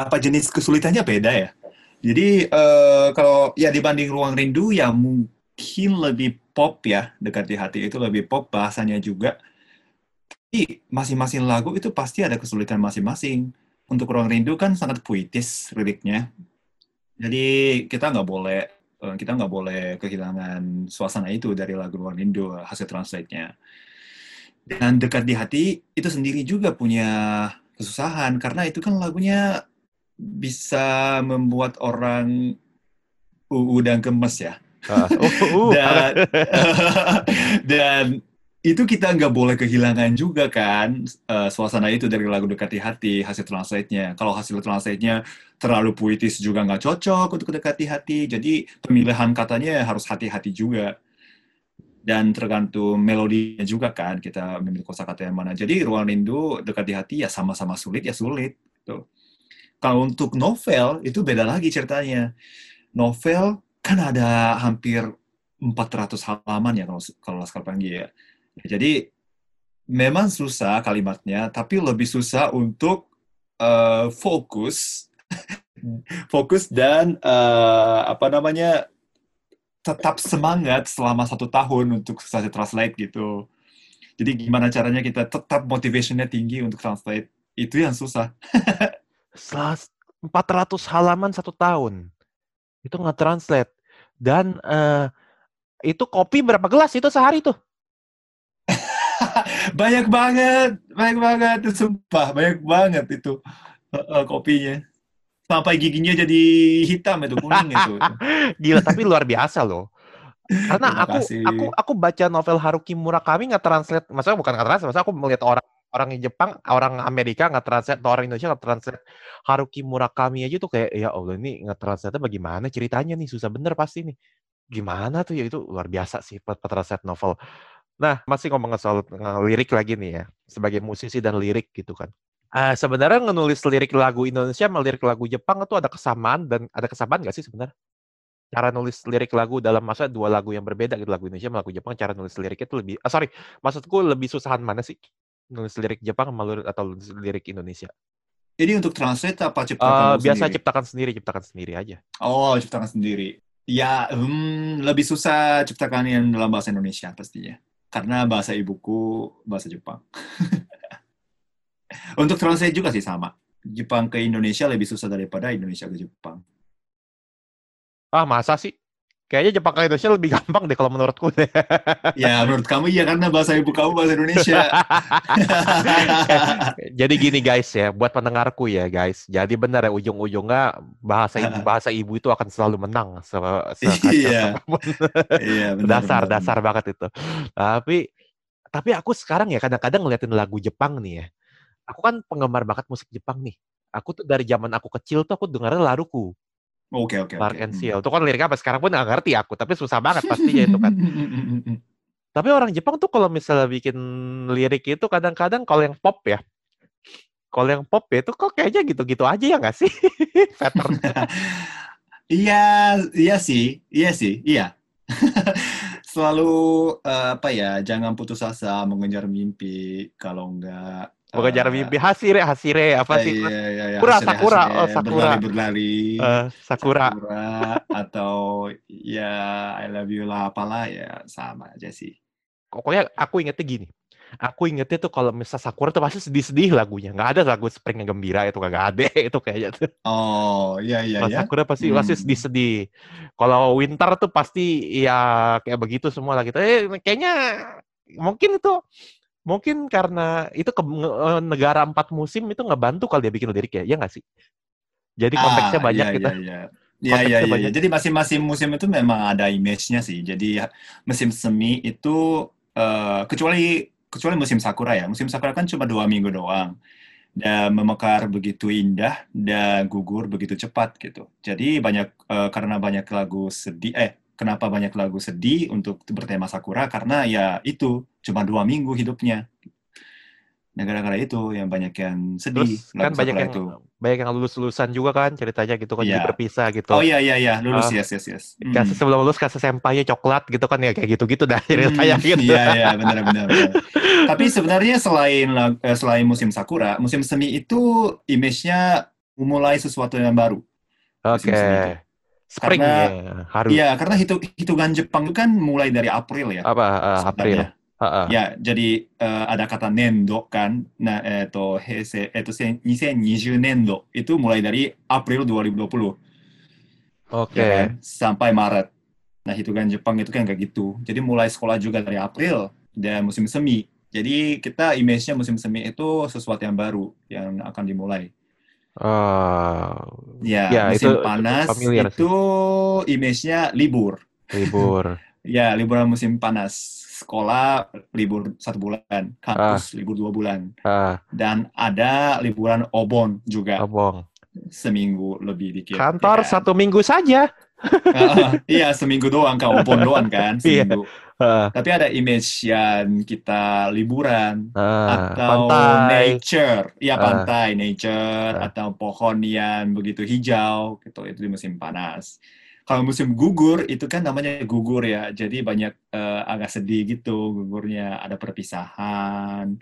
S2: Apa jenis kesulitannya beda ya? Jadi eh, kalau ya dibanding Ruang Rindu ya mungkin lebih pop ya, dekat di hati itu lebih pop bahasanya juga. Tapi masing-masing lagu itu pasti ada kesulitan masing-masing. Untuk Ruang Rindu kan sangat puitis liriknya. Jadi kita nggak boleh eh, kita nggak boleh kehilangan suasana itu dari lagu Ruang Rindu hasil translate-nya. Dan dekat di hati itu sendiri juga punya kesusahan karena itu kan lagunya bisa membuat orang uu dan gemes ya.
S4: Ah, uh, uh,
S2: Dan dan itu kita nggak boleh kehilangan juga kan eh, suasana itu dari lagu Dekati Hati hasil translate-nya. Kalau hasil translate-nya terlalu puitis juga nggak cocok untuk Dekati Hati. Jadi pemilihan katanya harus hati-hati juga. Dan tergantung melodinya juga kan kita memilih kosakata yang mana. Jadi Ruang Rindu Dekati Hati ya sama-sama sulit ya sulit. Gitu. Kalau untuk novel itu beda lagi ceritanya. Novel kan ada hampir 400 halaman ya kalau kalau Laskar Pelangi ya. Ya, Jadi memang susah kalimatnya, tapi lebih susah untuk eh, fokus, fokus dan eh, apa namanya tetap semangat selama satu tahun untuk selesai translate gitu. Jadi gimana caranya kita tetap motivationnya tinggi untuk translate itu yang susah.
S4: Setelah 400 halaman satu tahun. Itu nge-translate. Dan eh, itu kopi berapa gelas itu sehari tuh?
S2: banyak banget, banyak banget, sumpah, banyak banget itu eh, eh, kopinya. Sampai giginya jadi hitam itu kuning itu.
S4: Gila, tapi luar biasa loh. Karena aku aku aku baca novel Haruki Murakami nge-translate, maksudnya bukan nge-translate, maksudnya aku melihat orang orang Jepang, orang Amerika nge-translate, atau orang Indonesia nge-translate Haruki Murakami aja tuh kayak ya Allah ini nge-translate bagaimana ceritanya nih susah bener pasti nih. Gimana tuh ya itu luar biasa sih translate novel. Nah, masih ngomong soal lirik lagi nih ya, sebagai musisi dan lirik gitu kan. Ah, sebenarnya ngenulis lirik lagu Indonesia sama lirik lagu Jepang itu ada kesamaan dan ada kesamaan nggak sih sebenarnya? Cara nulis lirik lagu dalam masa dua lagu yang berbeda gitu lagu Indonesia sama lagu Jepang cara nulis liriknya itu lebih ah sorry maksudku lebih susahan mana sih nulis lirik Jepang sama lirik atau lirik Indonesia?
S2: Jadi untuk translate apa ciptakan kamu
S4: biasa
S2: sendiri?
S4: ciptakan sendiri ciptakan sendiri aja.
S2: Oh, ciptakan sendiri. Ya, hmm, lebih susah ciptakan yang dalam bahasa Indonesia pastinya. Karena bahasa ibuku bahasa Jepang. Untuk translate juga sih sama. Jepang ke Indonesia lebih susah daripada Indonesia ke Jepang.
S4: Ah masa sih? Kayaknya Jepang ke Indonesia lebih gampang deh kalau menurutku deh.
S2: Ya, menurut kamu iya karena bahasa ibu kamu bahasa Indonesia.
S4: Jadi gini guys ya, buat pendengarku ya guys. Jadi benar ya ujung-ujungnya bahasa ibu bahasa ibu itu akan selalu menang se sekacau
S2: Iya. Iya, benar.
S4: dasar
S2: benar,
S4: dasar banget itu. Tapi tapi aku sekarang ya kadang-kadang ngeliatin lagu Jepang nih ya. Aku kan penggemar banget musik Jepang nih. Aku tuh dari zaman aku kecil tuh aku dengarnya Laruku,
S2: Oke, oke, oke.
S4: Lark and
S2: Hmm.
S4: Seal. Itu kan liriknya apa sekarang pun nggak ngerti aku, tapi susah banget pastinya itu kan. Tapi orang Jepang tuh kalau misalnya bikin lirik itu kadang-kadang kalau yang pop ya, kalau yang pop ya itu kok kayaknya gitu-gitu aja ya nggak sih? Pattern.
S2: Iya, iya sih, iya sih, iya. Selalu eh, apa ya, jangan putus asa mengejar mimpi kalau enggak
S4: Mengejar
S2: eh,
S4: mimpi Hasire, Hasire apa sih?
S2: Iya, iya, iya,
S4: Sakura,
S2: hasilnya-
S4: Sakura,
S2: hasilnya
S4: oh, Sakura.
S2: Berlari-berlari.
S4: Eh, Sakura.
S2: Sakura, atau ya I love you lah apalah ya sama aja sih.
S4: Pokoknya aku ingetnya gini. Aku ingetnya tuh kalau misal Sakura tuh pasti sedih-sedih lagunya. Nggak ada lagu spring yang gembira itu kagak ada itu kayaknya tuh.
S2: Oh, iya iya
S4: Kalau
S2: ya.
S4: Sakura pasti pasti
S2: Hmm.
S4: sedih-sedih. Kalau winter tuh pasti ya kayak begitu semua lah gitu. Eh kayaknya mungkin itu mungkin karena itu ke eh, negara empat musim itu nggak bantu kalau dia bikin lirik ya, ya nggak sih? Jadi konteksnya
S2: Ah,
S4: banyak
S2: iya,
S4: gitu.
S2: Iya, iya. Iya, iya, iya,
S4: banyak.
S2: iya. Jadi masing-masing musim itu memang ada image-nya sih. Jadi musim semi itu eh, kecuali kecuali musim sakura ya. Musim sakura kan cuma dua minggu doang. Dan memekar begitu indah dan gugur begitu cepat gitu. Jadi banyak eh, karena banyak lagu sedih eh kenapa banyak lagu sedih untuk bertema sakura karena ya itu cuma dua minggu hidupnya. Nah, gara-gara itu yang banyak yang sedih
S4: Terus kan banyak yang
S2: itu.
S4: banyak yang lulus-lulusan juga kan ceritanya gitu kan jadi
S2: Iya.
S4: berpisah gitu.
S2: Oh iya iya iya, lulus
S4: Ah,
S2: yes yes yes. Hmm.
S4: Kasih sebelum lulus kasih senpainya coklat gitu kan ya kayak gitu-gitu dah ceritanya
S2: Hmm,
S4: gitu.
S2: Iya iya benar benar. benar. Tapi sebenarnya selain eh, selain musim sakura, musim semi itu image-nya memulai sesuatu yang baru.
S4: Oke.
S2: itu.
S4: Spring
S2: Karena-
S4: ya, harus.
S2: Iya, karena hitu- hitungan Jepang itu kan mulai dari April ya.
S4: Apa eh, April.
S2: sebenarnya.
S4: Heeh.
S2: Ya, jadi eh, ada kata nendo kan. Nah, eto heisei eto sen- 2020 nendo itu mulai dari April 2020
S4: Oke.
S2: ya kan? Sampai Maret. Nah, hitungan Jepang itu kan kayak gitu. Jadi mulai sekolah juga dari April dan musim semi. Jadi kita image-nya musim semi itu sesuatu yang baru yang akan dimulai.
S4: Oh,
S2: Ya,
S4: Ya,
S2: musim
S4: itu- itu
S2: panas
S4: familiar sih.
S2: itu image-nya libur.
S4: libur.
S2: Ya, liburan musim panas. Sekolah libur satu bulan, kampus libur dua bulan.
S4: Ah,
S2: Dan ada liburan obon juga
S4: obong.
S2: seminggu lebih dikit. ya
S4: Kantor
S2: kan?
S4: satu minggu saja.
S2: Ah, iya, seminggu doang, kan obon doang kan,
S4: Iya.
S2: Tapi ada image yang kita liburan
S4: ah,
S2: atau
S4: pantai.
S2: nature, ya pantai, nature
S4: Ah.
S2: atau pohon yang begitu hijau, gitu. Itu di musim panas. Kalau musim gugur itu kan namanya gugur ya, jadi banyak eh, agak sedih gitu gugurnya, ada perpisahan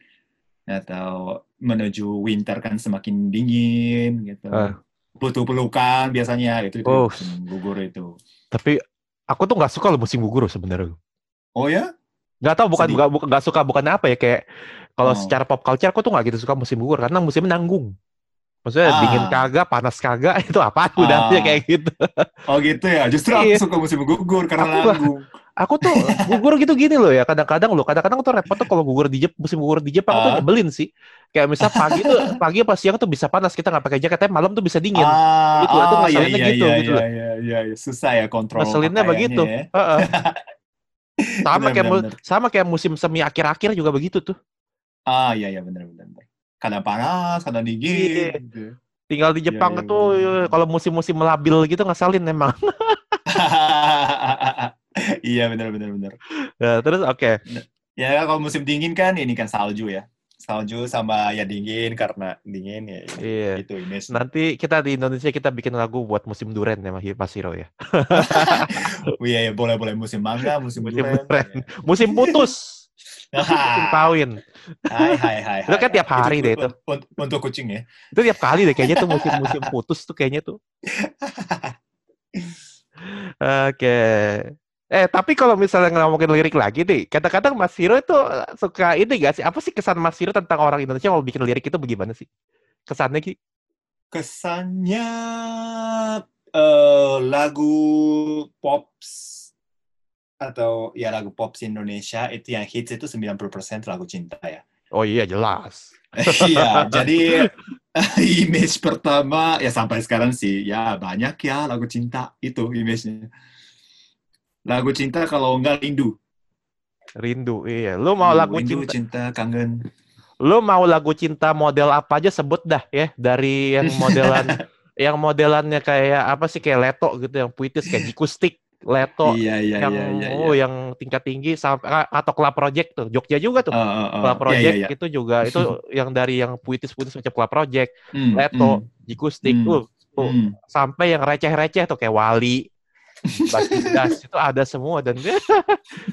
S2: atau menuju winter kan semakin dingin gitu.
S4: Ah.
S2: Butuh pelukan biasanya itu, itu
S4: Oh.
S2: musim gugur itu.
S4: Tapi aku tuh nggak suka loh musim gugur sebenarnya.
S2: Oh ya?
S4: Nggak tahu bukan
S2: Sedih.
S4: bukan nggak suka bukan apa ya kayak kalau
S2: Oh.
S4: secara pop culture aku tuh nggak gitu suka musim gugur karena musimnya nanggung. Maksudnya
S2: Ah.
S4: dingin kagak, panas kagak itu apa udah
S2: Ah.
S4: kayak gitu.
S2: Oh gitu ya. Justru aku
S4: Iya.
S2: suka musim gugur karena
S4: Aku
S2: nanggung.
S4: Aku tuh gugur gitu gini loh ya kadang-kadang loh kadang-kadang tuh repot tuh kalau gugur di Jep, musim gugur di Jepang tuh
S2: Ah.
S4: nyebelin sih. Kayak misal pagi tuh pagi pas siang tuh bisa panas kita nggak pakai jaket, tapi malam tuh bisa dingin.
S2: Ah,
S4: Gitu, itu
S2: ah, iya,
S4: ngeselinnya
S2: iya,
S4: gitu,
S2: iya,
S4: gitu
S2: iya,
S4: loh.
S2: iya, iya, iya. Susah ya kontrol pakaiannya
S4: begitu.
S2: ya.
S4: Heeh. Sama
S2: Benar,
S4: kayak
S2: benar,
S4: mu-
S2: benar.
S4: sama kayak musim semi akhir-akhir juga begitu tuh.
S2: Ah, iya, iya, benar, benar. Kadang panas, kadang
S4: Iya.
S2: dingin. gitu.
S4: Tinggal di
S2: Iya,
S4: Jepang
S2: iya,
S4: itu
S2: benar.
S4: kalau musim-musim labil gitu ngeselin memang.
S2: Iya, benar, benar, benar.
S4: Nah, terus oke.
S2: Ya, kalau musim dingin kan ini kan salju ya. Salju sama ya dingin karena dingin ya.
S4: Iya.
S2: Itu image.
S4: Nanti kita di Indonesia kita bikin lagu buat musim duren ya Mas Hiro ya.
S2: Iya, iya, boleh boleh musim mangga, musim,
S4: Musim
S2: durian.
S4: duren. Musim putus. musim kawin.
S2: Hai hai hai.
S4: Itu kan tiap hari deh itu.
S2: Untuk, untuk kucing ya.
S4: Itu tiap kali deh kayaknya tuh musim-musim putus tuh kayaknya tuh. Oke. Eh, tapi kalau misalnya ngomongin lirik lagi nih, kadang-kadang Mas Hiro itu suka ini gak sih? Apa sih kesan Mas Hiro tentang orang Indonesia kalau bikin lirik itu bagaimana sih? Kesannya Ki?
S2: Kesannya eh, lagu pops atau ya lagu pops Indonesia itu yang hits itu 90% lagu cinta ya.
S4: Oh iya jelas.
S2: Iya, jadi image pertama ya sampai sekarang sih ya banyak ya lagu cinta itu image-nya. Lagu cinta kalau enggak rindu.
S4: Rindu, iya. Lu mau lagu
S2: rindu,
S4: cinta,
S2: cinta, kangen.
S4: lu mau lagu cinta model apa aja sebut dah ya dari yang modelan yang modelannya kayak apa sih kayak Leto gitu yang puitis kayak Jikustik, Leto
S2: Iya, iya,
S4: yang
S2: iya, iya.
S4: oh
S2: iya.
S4: yang tingkat tinggi sampai atau Club Project tuh. Jogja juga tuh.
S2: Uh, uh, uh,
S4: Club
S2: iya,
S4: Project
S2: iya, iya.
S4: itu juga itu yang dari yang puitis-puitis macam Club Project,
S2: Hmm,
S4: Leto, Jikustik,
S2: Hmm.
S4: tuh tuh,
S2: hmm.
S4: sampai yang receh-receh tuh kayak Wali, Bagindas itu ada semua dan
S2: Iya,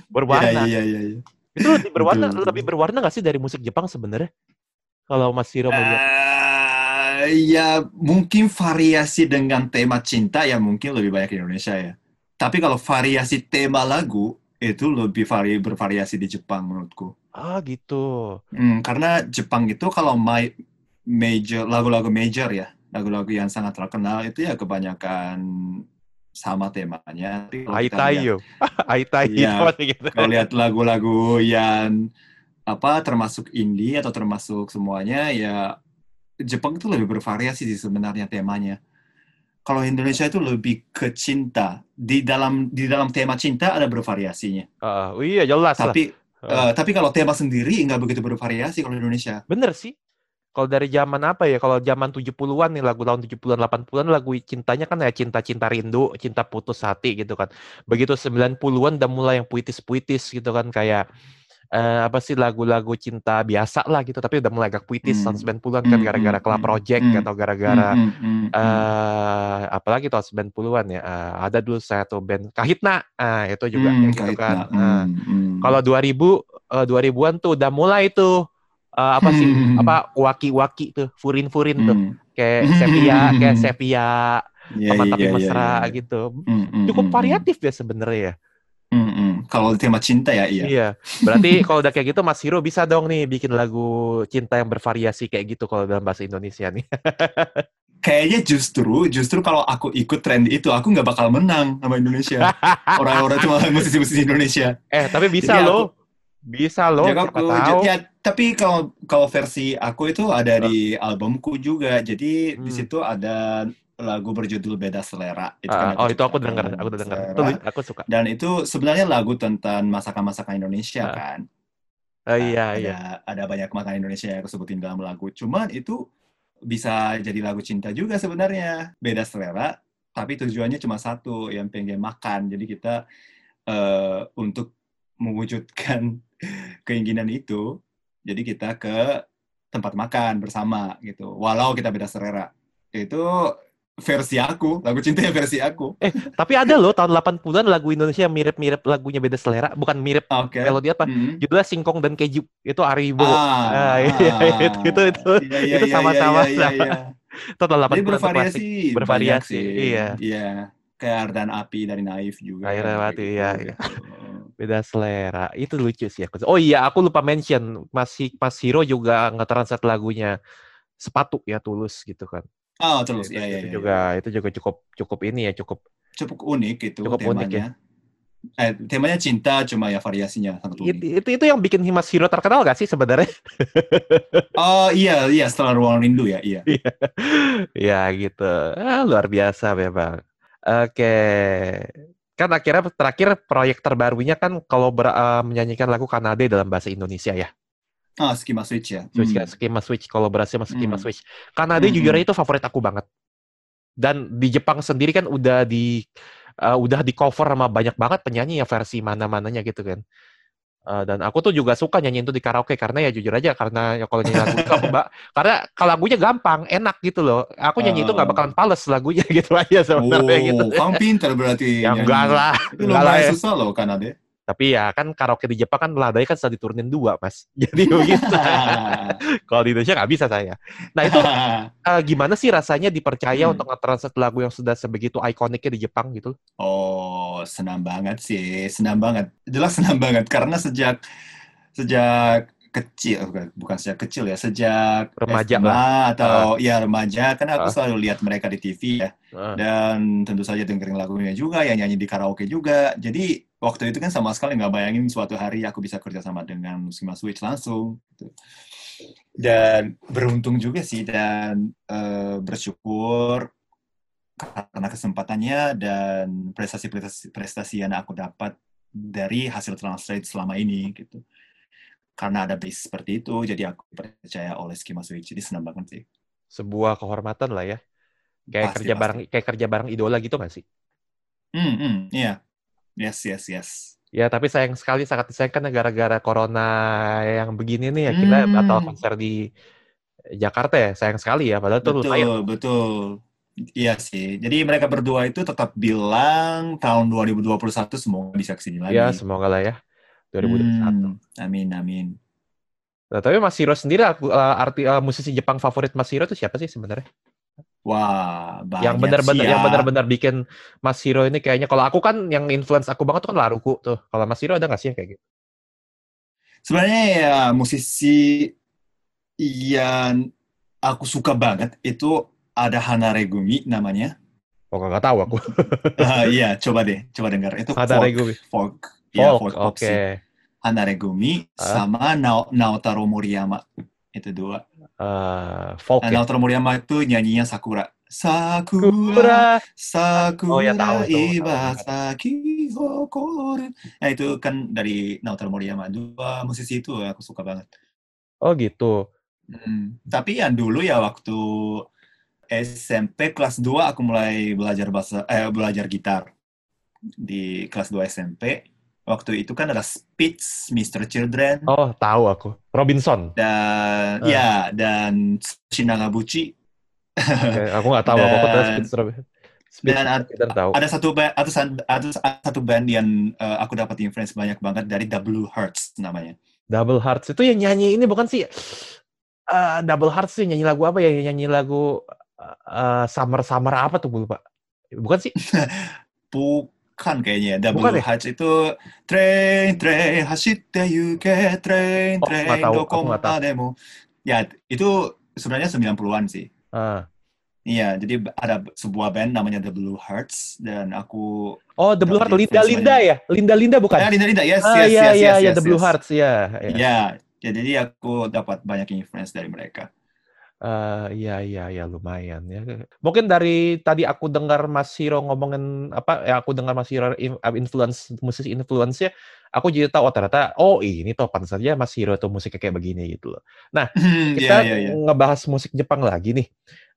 S4: berwarna.
S2: iya, iya, iya.
S4: Itu lebih berwarna
S2: Betul,
S4: lebih berwarna nggak sih dari musik Jepang sebenarnya? Kalau Mas Hiro melihat.
S2: Eh, ya mungkin variasi dengan tema cinta ya mungkin lebih banyak di Indonesia ya. Tapi kalau variasi tema lagu itu lebih vari bervariasi di Jepang menurutku.
S4: Ah gitu.
S2: Hmm, karena Jepang itu kalau ma- major lagu-lagu major ya, lagu-lagu yang sangat terkenal itu ya kebanyakan sama temanya.
S4: Aitayo. Aitayo
S2: Iya.
S4: gitu.
S2: kalau lihat lagu-lagu yang apa termasuk indie atau termasuk semuanya ya Jepang itu lebih bervariasi sih sebenarnya temanya. Kalau Indonesia itu lebih ke cinta. Di dalam di dalam tema cinta ada bervariasinya.
S4: Oh iya jelas lah.
S2: Tapi
S4: Ah.
S2: eh, tapi kalau tema sendiri nggak begitu bervariasi kalau Indonesia.
S4: Bener sih. Kalau dari zaman apa ya? Kalau zaman 70-an nih lagu tahun 70-an 80-an lagu cintanya kan ya cinta-cinta rindu, cinta putus hati gitu kan. Begitu 90-an udah mulai yang puitis-puitis gitu kan kayak eh, apa sih lagu-lagu cinta biasa lah gitu tapi udah mulai agak puitis
S2: Hmm.
S4: tahun 90-an kan
S2: Hmm,
S4: gara-gara
S2: hmm,
S4: Club
S2: hmm,
S4: Project
S2: hmm.
S4: atau gara-gara
S2: Hmm,
S4: eh apalagi tahun 90-an ya eh, ada dulu satu band Kahitna ah itu juga
S2: Hmm,
S4: gitu
S2: Kahitna.
S4: kan
S2: hmm.
S4: kalau 2000 eh, 2000-an tuh udah mulai tuh eh, apa sih
S2: Hmm.
S4: apa waki-waki tuh furin-furin tuh
S2: Hmm.
S4: kayak
S2: Hmm.
S4: sepia kayak sepia teman
S2: iya,
S4: tapi
S2: iya,
S4: mesra
S2: iya.
S4: gitu
S2: Hmm, hmm,
S4: cukup
S2: hmm, hmm.
S4: variatif ya sebenarnya ya
S2: Hmm, hmm. Kalau tema cinta ya iya.
S4: Iya, berarti kalau udah kayak gitu Mas Hiro bisa dong nih bikin lagu cinta yang bervariasi kayak gitu kalau dalam bahasa Indonesia nih.
S2: Kayaknya justru, justru kalau aku ikut tren itu, aku nggak bakal menang sama Indonesia. Orang-orang cuma musisi-musisi Indonesia.
S4: eh, tapi bisa
S2: Jadi aku-
S4: loh. Bisa loh, siapa
S2: aku-
S4: tahu.
S2: ya, tapi kalau kalau versi aku itu ada di albumku juga. Jadi di
S4: Hmm.
S2: situ ada lagu berjudul Beda Selera. Itu
S4: Ah,
S2: kan
S4: oh
S2: aku
S4: itu aku dengar, aku dengar. Itu aku suka.
S2: Dan itu sebenarnya lagu tentang masakan-masakan Indonesia
S4: Ah.
S2: kan.
S4: Oh,
S2: Nah,
S4: iya,
S2: ada,
S4: iya.
S2: ada banyak makanan Indonesia yang aku sebutin dalam lagu. Cuman itu bisa jadi lagu cinta juga sebenarnya. Beda selera, tapi tujuannya cuma satu, yang pengen makan. Jadi kita eh, untuk mewujudkan keinginan itu, jadi kita ke tempat makan bersama gitu. Walau kita beda selera. Itu versi aku, lagu cinta yang versi aku.
S4: Tapi ada loh tahun 80-an lagu Indonesia yang mirip-mirip lagunya beda selera, bukan mirip
S2: Oke.
S4: melodi apa?
S2: Mm.
S4: Judulnya Singkong dan Keju. Itu Aribo.
S2: Ah,
S4: Ah, iya, itu- itu- itu-
S2: Iya, iya,
S4: itu
S2: iya,
S4: sama-sama
S2: iya, iya, iya.
S4: Itu tahun 80-an
S2: Jadi bervariasi,
S4: Bervariasi, iya.
S2: Iya, kayak dan Api dari Naif juga. Kayak
S4: Api,
S2: gitu,
S4: iya,
S2: gitu.
S4: iya. Beda selera. Itu lucu sih aku. Oh iya, aku lupa mention. Masih Mas Hiro juga nge-translate lagunya sepatu ya tulus gitu kan.
S2: Oh, terus,
S4: itu,
S2: iya, iya,
S4: itu
S2: iya.
S4: juga itu juga cukup cukup ini ya cukup
S2: Cukup unik itu
S4: Cukup unik
S2: temanya. Eh, temanya cinta, cuma ya variasinya sangat unik.
S4: itu, itu itu yang bikin Mas Hiro terkenal gak sih sebenarnya?
S2: Oh iya, iya setelah Ruang Rindu ya, iya.
S4: ya gitu. Ah, luar biasa memang. Oke. Kan akhirnya terakhir proyek terbarunya kan kalau ber, eh, menyanyikan lagu Kanade dalam bahasa Indonesia ya.
S2: Ah, Skima Switch ya.
S4: Switch
S2: Hmm.
S4: Skema Switch kolaborasi sama Skema
S2: Hmm.
S4: Switch. Kanade
S2: Hmm,
S4: jujur
S2: hmm.
S4: itu favorit aku banget. Dan di Jepang sendiri kan udah di eh, udah di cover sama banyak banget penyanyi ya versi mana-mananya gitu kan. Uh, dan aku tuh juga suka nyanyiin itu di karaoke karena ya jujur aja karena ya kalau nyanyi lagu itu aku mbak. Karena kalau lagunya gampang enak gitu loh. Aku nyanyi uh, itu nggak bakalan pales lagunya gitu aja sebenarnya
S2: oh,
S4: gitu.
S2: kamu pintar berarti
S4: ya enggak lah
S2: itu
S4: enggak lah ya.
S2: susah loh kan ade
S4: tapi ya kan karaoke di Jepang kan ladanya kan sudah diturunin dua mas. Jadi begitu. Kalau di Indonesia nggak bisa saya. Nah itu uh, gimana sih rasanya dipercaya
S2: Hmm.
S4: untuk nge-translate lagu yang sudah sebegitu ikoniknya di Jepang gitu?
S2: Oh, senang banget sih, senang banget. Jelas senang banget. Karena sejak sejak kecil, bukan- sejak kecil ya, sejak
S4: Remaja
S2: SMA atau ya remaja, kan aku
S4: Ah.
S2: selalu lihat mereka di TV ya,
S4: Uh,
S2: dan tentu saja dengerin lagunya juga, ya nyanyi di karaoke juga. Jadi waktu itu kan sama sekali nggak bayangin suatu hari aku bisa kerja sama dengan Muskima Switch langsung. gitu. Dan beruntung juga sih dan eh, bersyukur karena kesempatannya dan prestasi-prestasi prestasi yang aku dapat dari hasil translate selama ini gitu. Karena ada base seperti itu, jadi aku percaya oleh Skima Switch. Jadi senang banget sih.
S4: sebuah kehormatan lah ya kayak
S2: Pasti,
S4: kerja
S2: pasti.
S4: bareng kayak kerja bareng idola gitu nggak sih
S2: Hmm, hmm, iya. Yes, yes, yes.
S4: Ya, tapi sayang sekali sangat disayangkan gara-gara corona yang begini nih ya kita
S2: Hmm.
S4: batal konser di Jakarta ya. Sayang sekali ya, padahal tuh lumayan.
S2: Betul, betul. Iya sih. Jadi mereka berdua itu tetap bilang tahun 2021 semoga bisa ke sini lagi.
S4: Ya, semoga lah ya. 2021.
S2: Hmm, amin, amin.
S4: Nah, tapi Mas Hiro sendiri aku, eh, arti eh, musisi Jepang favorit Mas Hiro itu siapa sih sebenarnya?
S2: Wah,
S4: yang benar-benar yang
S2: ya.
S4: benar-benar bikin Mas Hiro ini kayaknya kalau aku kan yang influence aku banget tuh kan Laruku tuh. Kalau Mas Hiro ada nggak sih yang kayak gitu?
S2: Sebenarnya ya musisi yang aku suka banget itu ada Hana Regumi namanya.
S4: Oh, nggak tahu aku.
S2: Ah, iya, coba deh, coba dengar. Itu folk,
S4: Regumi.
S2: folk. Iya,
S4: Folk,
S2: folk pop
S4: oke.
S2: sih. Hana Regumi
S4: Ah.
S2: sama Nao- Naotaro Moriyama. Itu dua.
S4: Eh, folk ya.
S2: Naotaro Moriyama itu nyanyinya Sakura. Sakura,
S4: Kura.
S2: Sakura,
S4: Oh, ya, tahu.
S2: Ibasaki Hokoru. Nah, itu kan dari Naotaro Moriyama. Dua musisi itu aku suka banget.
S4: Oh gitu.
S2: Hmm, Tapi yang dulu ya waktu SMP kelas 2 aku mulai belajar bahasa eh belajar gitar di kelas 2 SMP. Waktu itu kan ada Spitz, Mr. Children
S4: Oh, tahu aku. Robinson.
S2: dan
S4: Ah.
S2: ya dan Shinagabuchi.
S4: Oke, aku nggak tahu. Aku tahu
S2: Dan-
S4: Spitz Robinson. Spitz
S2: Dan ad-
S4: kita tahu.
S2: Ada satu band, ada, satu band yang eh, aku dapat influence banyak banget dari W Hearts namanya.
S4: Double Hearts itu yang nyanyi ini bukan sih? eh, Double Hearts sih nyanyi lagu apa ya? Yang Nyanyi lagu eh, Summer Summer apa tuh gue lupa. Bukan sih?
S2: Bukan kayaknya. W
S4: Bukan ya?
S2: Hearts itu train train hashite yuke train
S4: Oh,
S2: train
S4: nggak tahu,
S2: doko
S4: aku nggak tahu.
S2: demo. Ya, itu sebenarnya 90-an sih.
S4: Ah.
S2: Iya, jadi ada sebuah band namanya The Blue Hearts dan aku
S4: Oh, The Blue Hearts. Linda Linda ya? Linda Linda bukan?
S2: Ya, Linda Linda, yes,
S4: ah,
S2: yes,
S4: iya,
S2: yes,
S4: iya,
S2: yes,
S4: iya,
S2: yes,
S4: The Blue. Hearts, ya. ya.
S2: Ya, ya, jadi aku dapat banyak influence dari mereka.
S4: Eh, iya, iya, iya, lumayan ya. Mungkin dari tadi aku dengar Mas Hiro ngomongin apa? Ya, aku dengar Mas Hiro in- influence musisi influence ya. Aku jadi tahu oh ternyata oh ini pantas saja Mas Hiro tuh musiknya kayak begini gitu loh.
S2: Iya,
S4: Kita
S2: iya, iya.
S4: ngebahas musik Jepang lagi nih.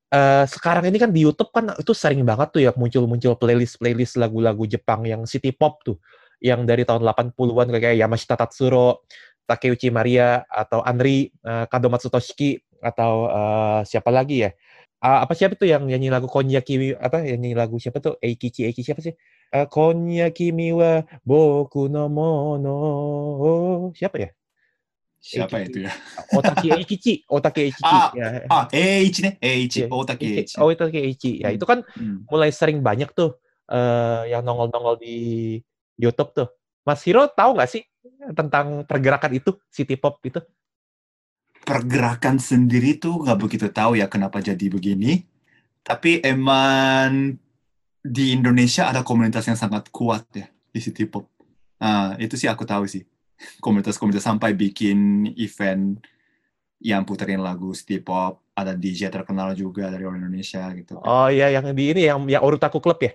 S4: Eh, sekarang ini kan di YouTube kan itu sering banget tuh ya muncul-muncul playlist-playlist lagu-lagu Jepang yang city pop tuh. Yang dari tahun 80-an kayak Yamashita Tatsuro, Takeuchi Maria atau Anri, eh, Kadomatsu Toshiki atau eh, siapa lagi ya? Ah, apa siapa tuh yang nyanyi lagu Konyaki apa yang nyanyi lagu siapa tuh Eikichi Eikichi siapa sih? Eh, Konyaki wa boku no mono siapa ya?
S2: Siapa
S4: Eikichi.
S2: itu ya?
S4: Otaki Eikichi, Otaki Eikichi
S2: Ah,
S4: ya.
S2: Ah, Eiichi nih, Eiichi,
S4: Iya,
S2: Otaki
S4: Eiichi.
S2: Eiichi.
S4: Oh, itu kayak Eiichi. Ya,
S2: Hmm.
S4: itu kan
S2: Hmm.
S4: mulai sering banyak tuh eh yang nongol-nongol di YouTube tuh. Mas Hiro tahu nggak sih tentang pergerakan itu, city pop itu?
S2: Pergerakan sendiri tuh nggak begitu tahu ya kenapa jadi begini. Tapi emang di Indonesia ada komunitas yang sangat kuat ya di city pop. Ah, itu sih aku tahu sih. Komunitas-komunitas sampai bikin event yang puterin lagu city pop. Ada DJ terkenal juga dari orang Indonesia gitu.
S4: Oh iya, yang di ini yang yang Urutaku Club ya?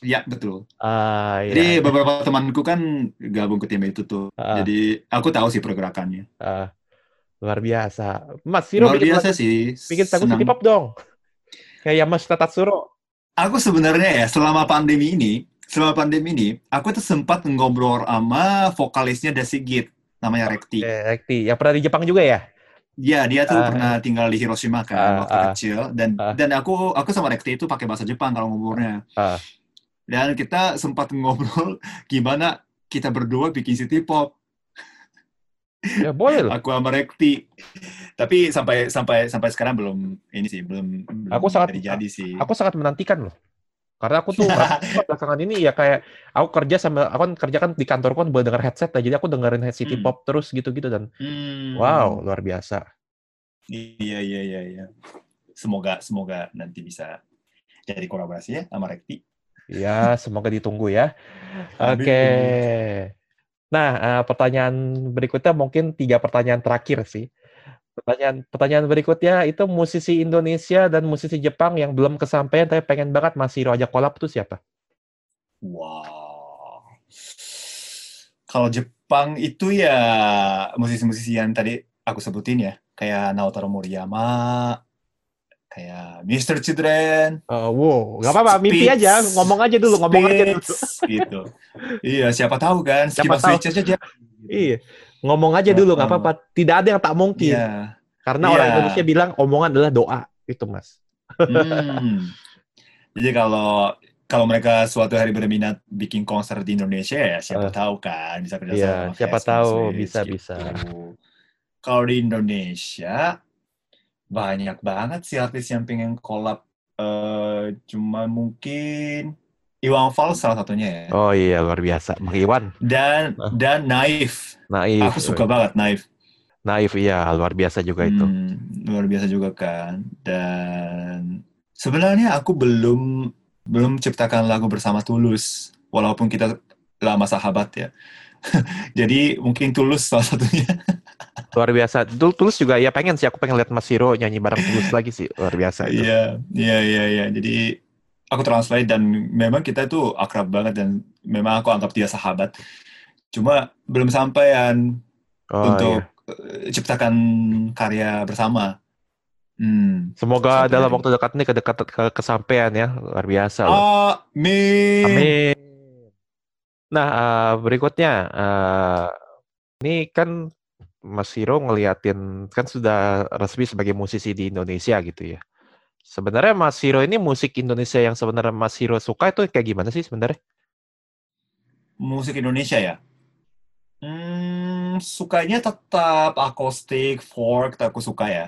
S2: Ya, betul.
S4: Ah
S2: Jadi
S4: iya.
S2: beberapa temanku kan gabung ke tim itu tuh.
S4: Ah,
S2: Jadi aku tahu sih pergerakannya.
S4: ah. Luar biasa. Mas Hiro
S2: Luar
S4: bikin
S2: biasa
S4: lagu,
S2: sih.
S4: bikin lagu
S2: senang.
S4: city pop dong. Kayak Yamashita Tatsuro.
S2: Aku sebenarnya ya selama pandemi ini, selama pandemi ini, aku tuh sempat ngobrol sama vokalisnya Dasigit. namanya Rekti.
S4: Eh, Rekti. Yang pernah di Jepang juga ya?
S2: Iya, dia tuh
S4: Ah.
S2: pernah tinggal di Hiroshima kan
S4: Ah,
S2: waktu
S4: ah.
S2: kecil dan
S4: Ah.
S2: dan aku aku sama Rekti itu pakai bahasa Jepang kalau ngobrolnya.
S4: Ah.
S2: Dan kita sempat ngobrol gimana kita berdua bikin city pop.
S4: Ya boleh loh.
S2: Aku sama Rekti. Tapi sampai sampai sampai sekarang belum ini sih, belum belum
S4: Aku sangat-
S2: jadi sih.
S4: Aku sangat menantikan loh. Karena aku tuh belakangan ini ya kayak aku kerja sama aku kan kerja kan di kantor kan boleh denger headset ya. Jadi aku dengerin city
S2: Hmm.
S4: pop terus gitu-gitu dan
S2: Hmm.
S4: wow, luar biasa.
S2: Iya iya iya iya. Semoga semoga nanti bisa jadi kolaborasi ya sama Rekti.
S4: Ya, semoga ditunggu ya. Oke. Nah, eh, pertanyaan berikutnya mungkin tiga pertanyaan terakhir sih. Pertanyaan pertanyaan berikutnya itu musisi Indonesia dan musisi Jepang yang belum kesampaian tapi pengen banget Mas Hiro ajak collab tuh siapa?
S2: Wow. Kalau Jepang itu ya musisi-musisi yang tadi aku sebutin ya, kayak Naotaro Moriyama, kayak Mr. Children,
S4: Oh, wow, nggak apa-apa, mimpi aja, ngomong aja dulu, ngomong aja dulu.
S2: Gitu. Iya, siapa tahu kan,
S4: Siapa tahu.
S2: Aja.
S4: Iya, ngomong aja dulu, nggak
S2: Oh.
S4: apa-apa. Tidak ada yang tak mungkin,
S2: Iya.
S4: karena
S2: Iya.
S4: orang Indonesia bilang omongan adalah doa, itu mas.
S2: Hmm. Jadi kalau kalau mereka suatu hari berminat bikin konser di Indonesia ya siapa
S4: Eh.
S2: tahu kan bisa kerja
S4: Iya, siapa tahu,
S2: Switch
S4: bisa,
S2: gitu.
S4: bisa.
S2: Kalau di Indonesia banyak banget sih artis yang pengen collab eh cuma mungkin Iwan Fals salah satunya ya.
S4: Oh iya, luar biasa, Bang Iwan.
S2: Dan dan Naif.
S4: Naif,
S2: Aku suka banget Naif.
S4: Naif, iya, luar biasa juga itu.
S2: Hmm, luar biasa juga kan. Dan sebenarnya aku belum belum ciptakan lagu bersama Tulus, walaupun kita lama sahabat ya. Jadi mungkin Tulus salah satunya.
S4: Luar biasa. Tul- Tulus juga ya pengen sih, aku pengen lihat Mas Hiro nyanyi bareng Tulus lagi sih, luar biasa.
S2: Iya, iya, iya, iya. Jadi aku translate dan memang kita itu akrab banget dan memang aku anggap dia sahabat. Cuma belum sampaian
S4: Oh,
S2: untuk
S4: iya.
S2: eh, ciptakan karya bersama. Hmm.
S4: Semoga
S2: Suatu
S4: dalam waktu dekat ini kedekat ke kesampaian ya, luar biasa loh.
S2: Amin.
S4: Amin. Nah, eh, berikutnya, eh, ini kan Mas Hiro ngeliatin, kan sudah resmi sebagai musisi di Indonesia gitu ya. Sebenarnya Mas Hiro ini musik Indonesia yang sebenarnya Mas Hiro suka itu kayak gimana sih sebenarnya?
S2: Musik Indonesia ya. Hmm, sukanya tetap akustik, folk, aku suka ya.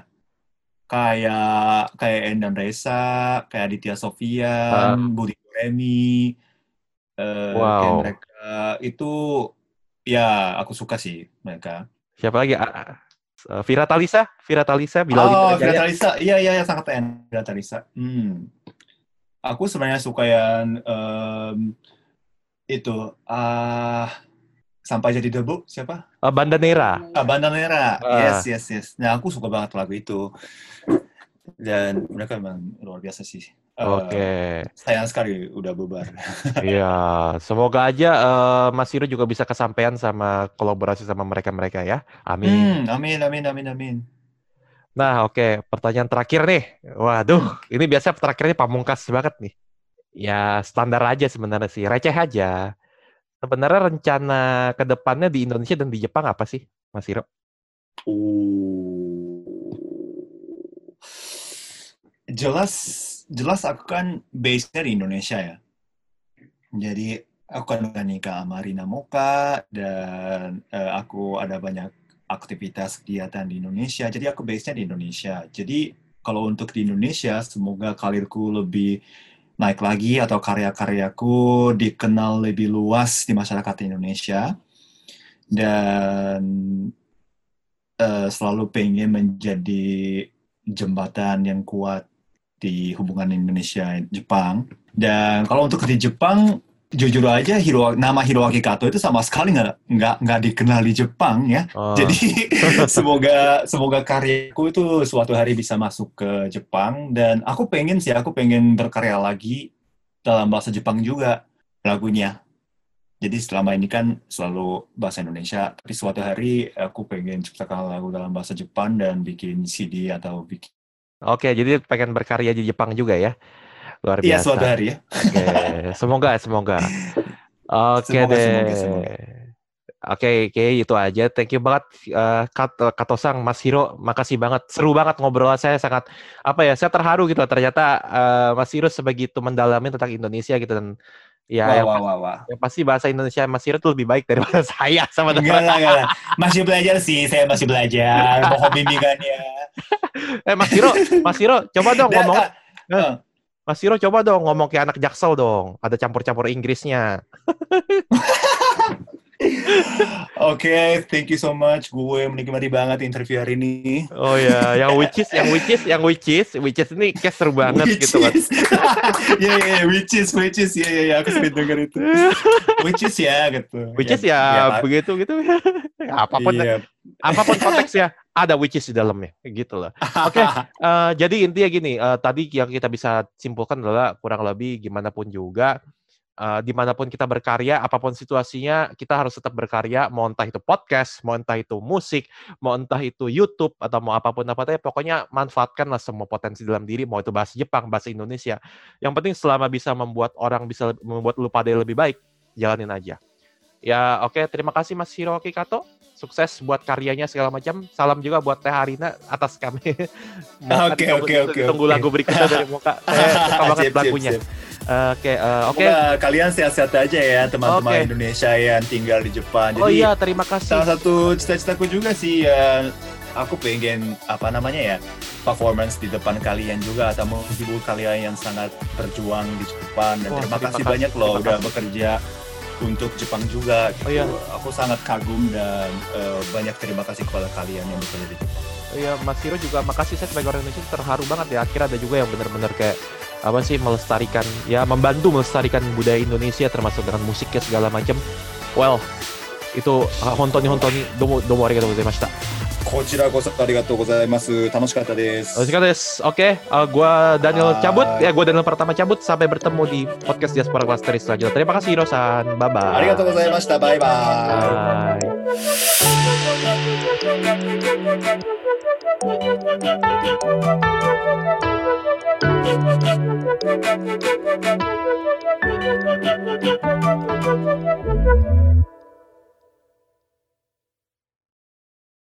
S2: Kayak kayak Endan Reza, kayak Aditya Sofian, Budi Doremi, eh,
S4: Wow.
S2: kayak mereka itu ya aku suka sih mereka.
S4: Siapa lagi? Vira Talisa? Vira Talisa, Bilal
S2: Oh. Vira Talisa, iya iya iya, sangat enak Vira Talisa. Hmm. Aku sebenarnya suka yang em, itu ah sampai jadi debu siapa?
S4: Eh, Bandanera.
S2: Ah, Bandanera.
S4: Ah.
S2: Yes, yes, yes. Nah, aku suka banget lagu itu. Dan mereka memang luar biasa sih. Eh,
S4: Oke.
S2: sayang sekali udah bubar.
S4: Iya, semoga aja eh, Mas Hiro juga bisa kesampaian sama kolaborasi sama mereka-mereka ya. Amin.
S2: Hmm, amin, amin, amin, amin.
S4: Nah, oke, pertanyaan terakhir nih. Waduh, ini biasa terakhirnya pamungkas banget nih. Ya, standar aja sebenarnya sih, receh aja. Sebenarnya rencana ke depannya di Indonesia dan di Jepang apa sih, Mas Hiro?
S2: Oh. Jelas, jelas aku kan base-nya di Indonesia ya. Jadi aku kan nikah sama Rina Moka dan eh, aku ada banyak aktivitas kegiatan di Indonesia. Jadi aku base-nya di Indonesia. Jadi kalau untuk di Indonesia, semoga karirku lebih naik lagi atau karya-karyaku dikenal lebih luas di masyarakat Indonesia. Dan eh, selalu pengen menjadi jembatan yang kuat di hubungan Indonesia Jepang. Dan kalau untuk di Jepang, jujur aja Hiro, nama Hiroaki Kato itu sama sekali nggak nggak nggak dikenal di Jepang ya.
S4: Oh,
S2: Jadi semoga semoga karyaku itu suatu hari bisa masuk ke Jepang dan aku pengen sih aku pengen berkarya lagi dalam bahasa Jepang juga lagunya. Jadi selama ini kan selalu bahasa Indonesia, tapi suatu hari aku pengen ciptakan lagu dalam bahasa Jepang dan bikin CD atau bikin
S4: Oke, jadi pengen berkarya di Jepang juga ya. Luar
S2: Iya
S4: biasa.
S2: suatu hari ya.
S4: Oke, semoga semoga. Oke
S2: Semoga,
S4: deh.
S2: semoga, semoga.
S4: Oke, oke itu aja. Thank you banget uh, Kat, Katosang, Mas Hiro. Makasih banget. Seru banget ngobrol saya sangat apa ya? Saya terharu gitu. Ternyata uh, Mas Hiro sebegitu mendalami tentang Indonesia gitu dan ya
S2: Wah,
S4: yang,
S2: wah, wah, wah.
S4: yang pasti bahasa Indonesia Mas Hiro tuh lebih baik daripada saya sama
S2: Enggak lah, enggak lah. Masih belajar sih, saya masih belajar. Mohon bimbingannya.
S4: Eh Mas Hiro, Mas Hiro, coba dong
S2: Dan,
S4: ngomong.
S2: ah, ah,
S4: Mas Hiro coba dong ngomong kayak anak jaksel dong. Ada campur-campur Inggrisnya.
S2: Oke, thank you so much. Gue menikmati banget interview hari ini.
S4: Oh ya, yang which is, yang which is, yang which is, which is ini kayak seru banget
S2: which
S4: gitu kan.
S2: is, ya ya ya, which is, which is, ya ya ya, aku sering denger itu. Which is ya, gitu.
S4: Which is ya, begitu gitu. apa pun
S2: Iya.
S4: apa pun konteksnya ada which is di dalamnya gitu loh. Oke, eh, jadi intinya gini, eh, tadi yang kita bisa simpulkan adalah kurang lebih gimana pun juga eh, di mana pun kita berkarya, apa pun situasinya, kita harus tetap berkarya. Mau entah itu podcast, mau entah itu musik, mau entah itu YouTube atau mau apa pun apa teh, pokoknya manfaatkanlah semua potensi dalam diri. Mau itu bahasa Jepang, bahasa Indonesia. Yang penting selama bisa membuat orang bisa membuat lu pada lebih baik, jalanin aja. Ya oke, terima kasih Mas Hiroki Kato. Sukses buat karyanya segala macam. Salam juga buat Teh Harina atas kami.
S2: Oke, oke, oke,
S4: Tunggu lagu berikutnya dari Moka. Saya suka banget lagunya.
S2: sip.
S4: Oke, eh, oke.
S2: Semoga kalian sehat-sehat aja ya teman-teman
S4: Oke.
S2: Indonesia yang tinggal di Jepang. Jadi
S4: Oh iya, terima kasih.
S2: salah satu cita-citaku juga sih ya aku pengen apa namanya ya performance di depan kalian juga atau menghibur kalian yang sangat berjuang di Jepang dan
S4: Wah,
S2: terima,
S4: terima
S2: kasih banyak loh udah
S4: kasih.
S2: bekerja untuk Jepang juga gitu.
S4: Oh iya.
S2: Aku sangat kagum dan eh, banyak terima kasih kepada kalian yang bekerja di Jepang.
S4: Oh Iya, Mas Hiro juga makasih saya sebagai orang Indonesia terharu banget ya. Akhirnya ada juga yang benar-benar kayak apa sih melestarikan ya membantu melestarikan budaya Indonesia termasuk dengan musiknya segala macam. Well, itu ah, hontoni hontoni domo domo arigatou gozaimashita.
S2: Kochira koso arigatou gozaimasu. Tanoshikatta desu. Tanoshikatta desu.
S4: Oke, okay, uh, gua Daniel cabut. Ya, gua Daniel pertama cabut sampai bertemu di podcast Diaspora Cluster selanjutnya. Terima kasih Rosan. Bye bye.
S2: Arigatou gozaimashita. Bye bye.
S4: bye.
S3: Thank you.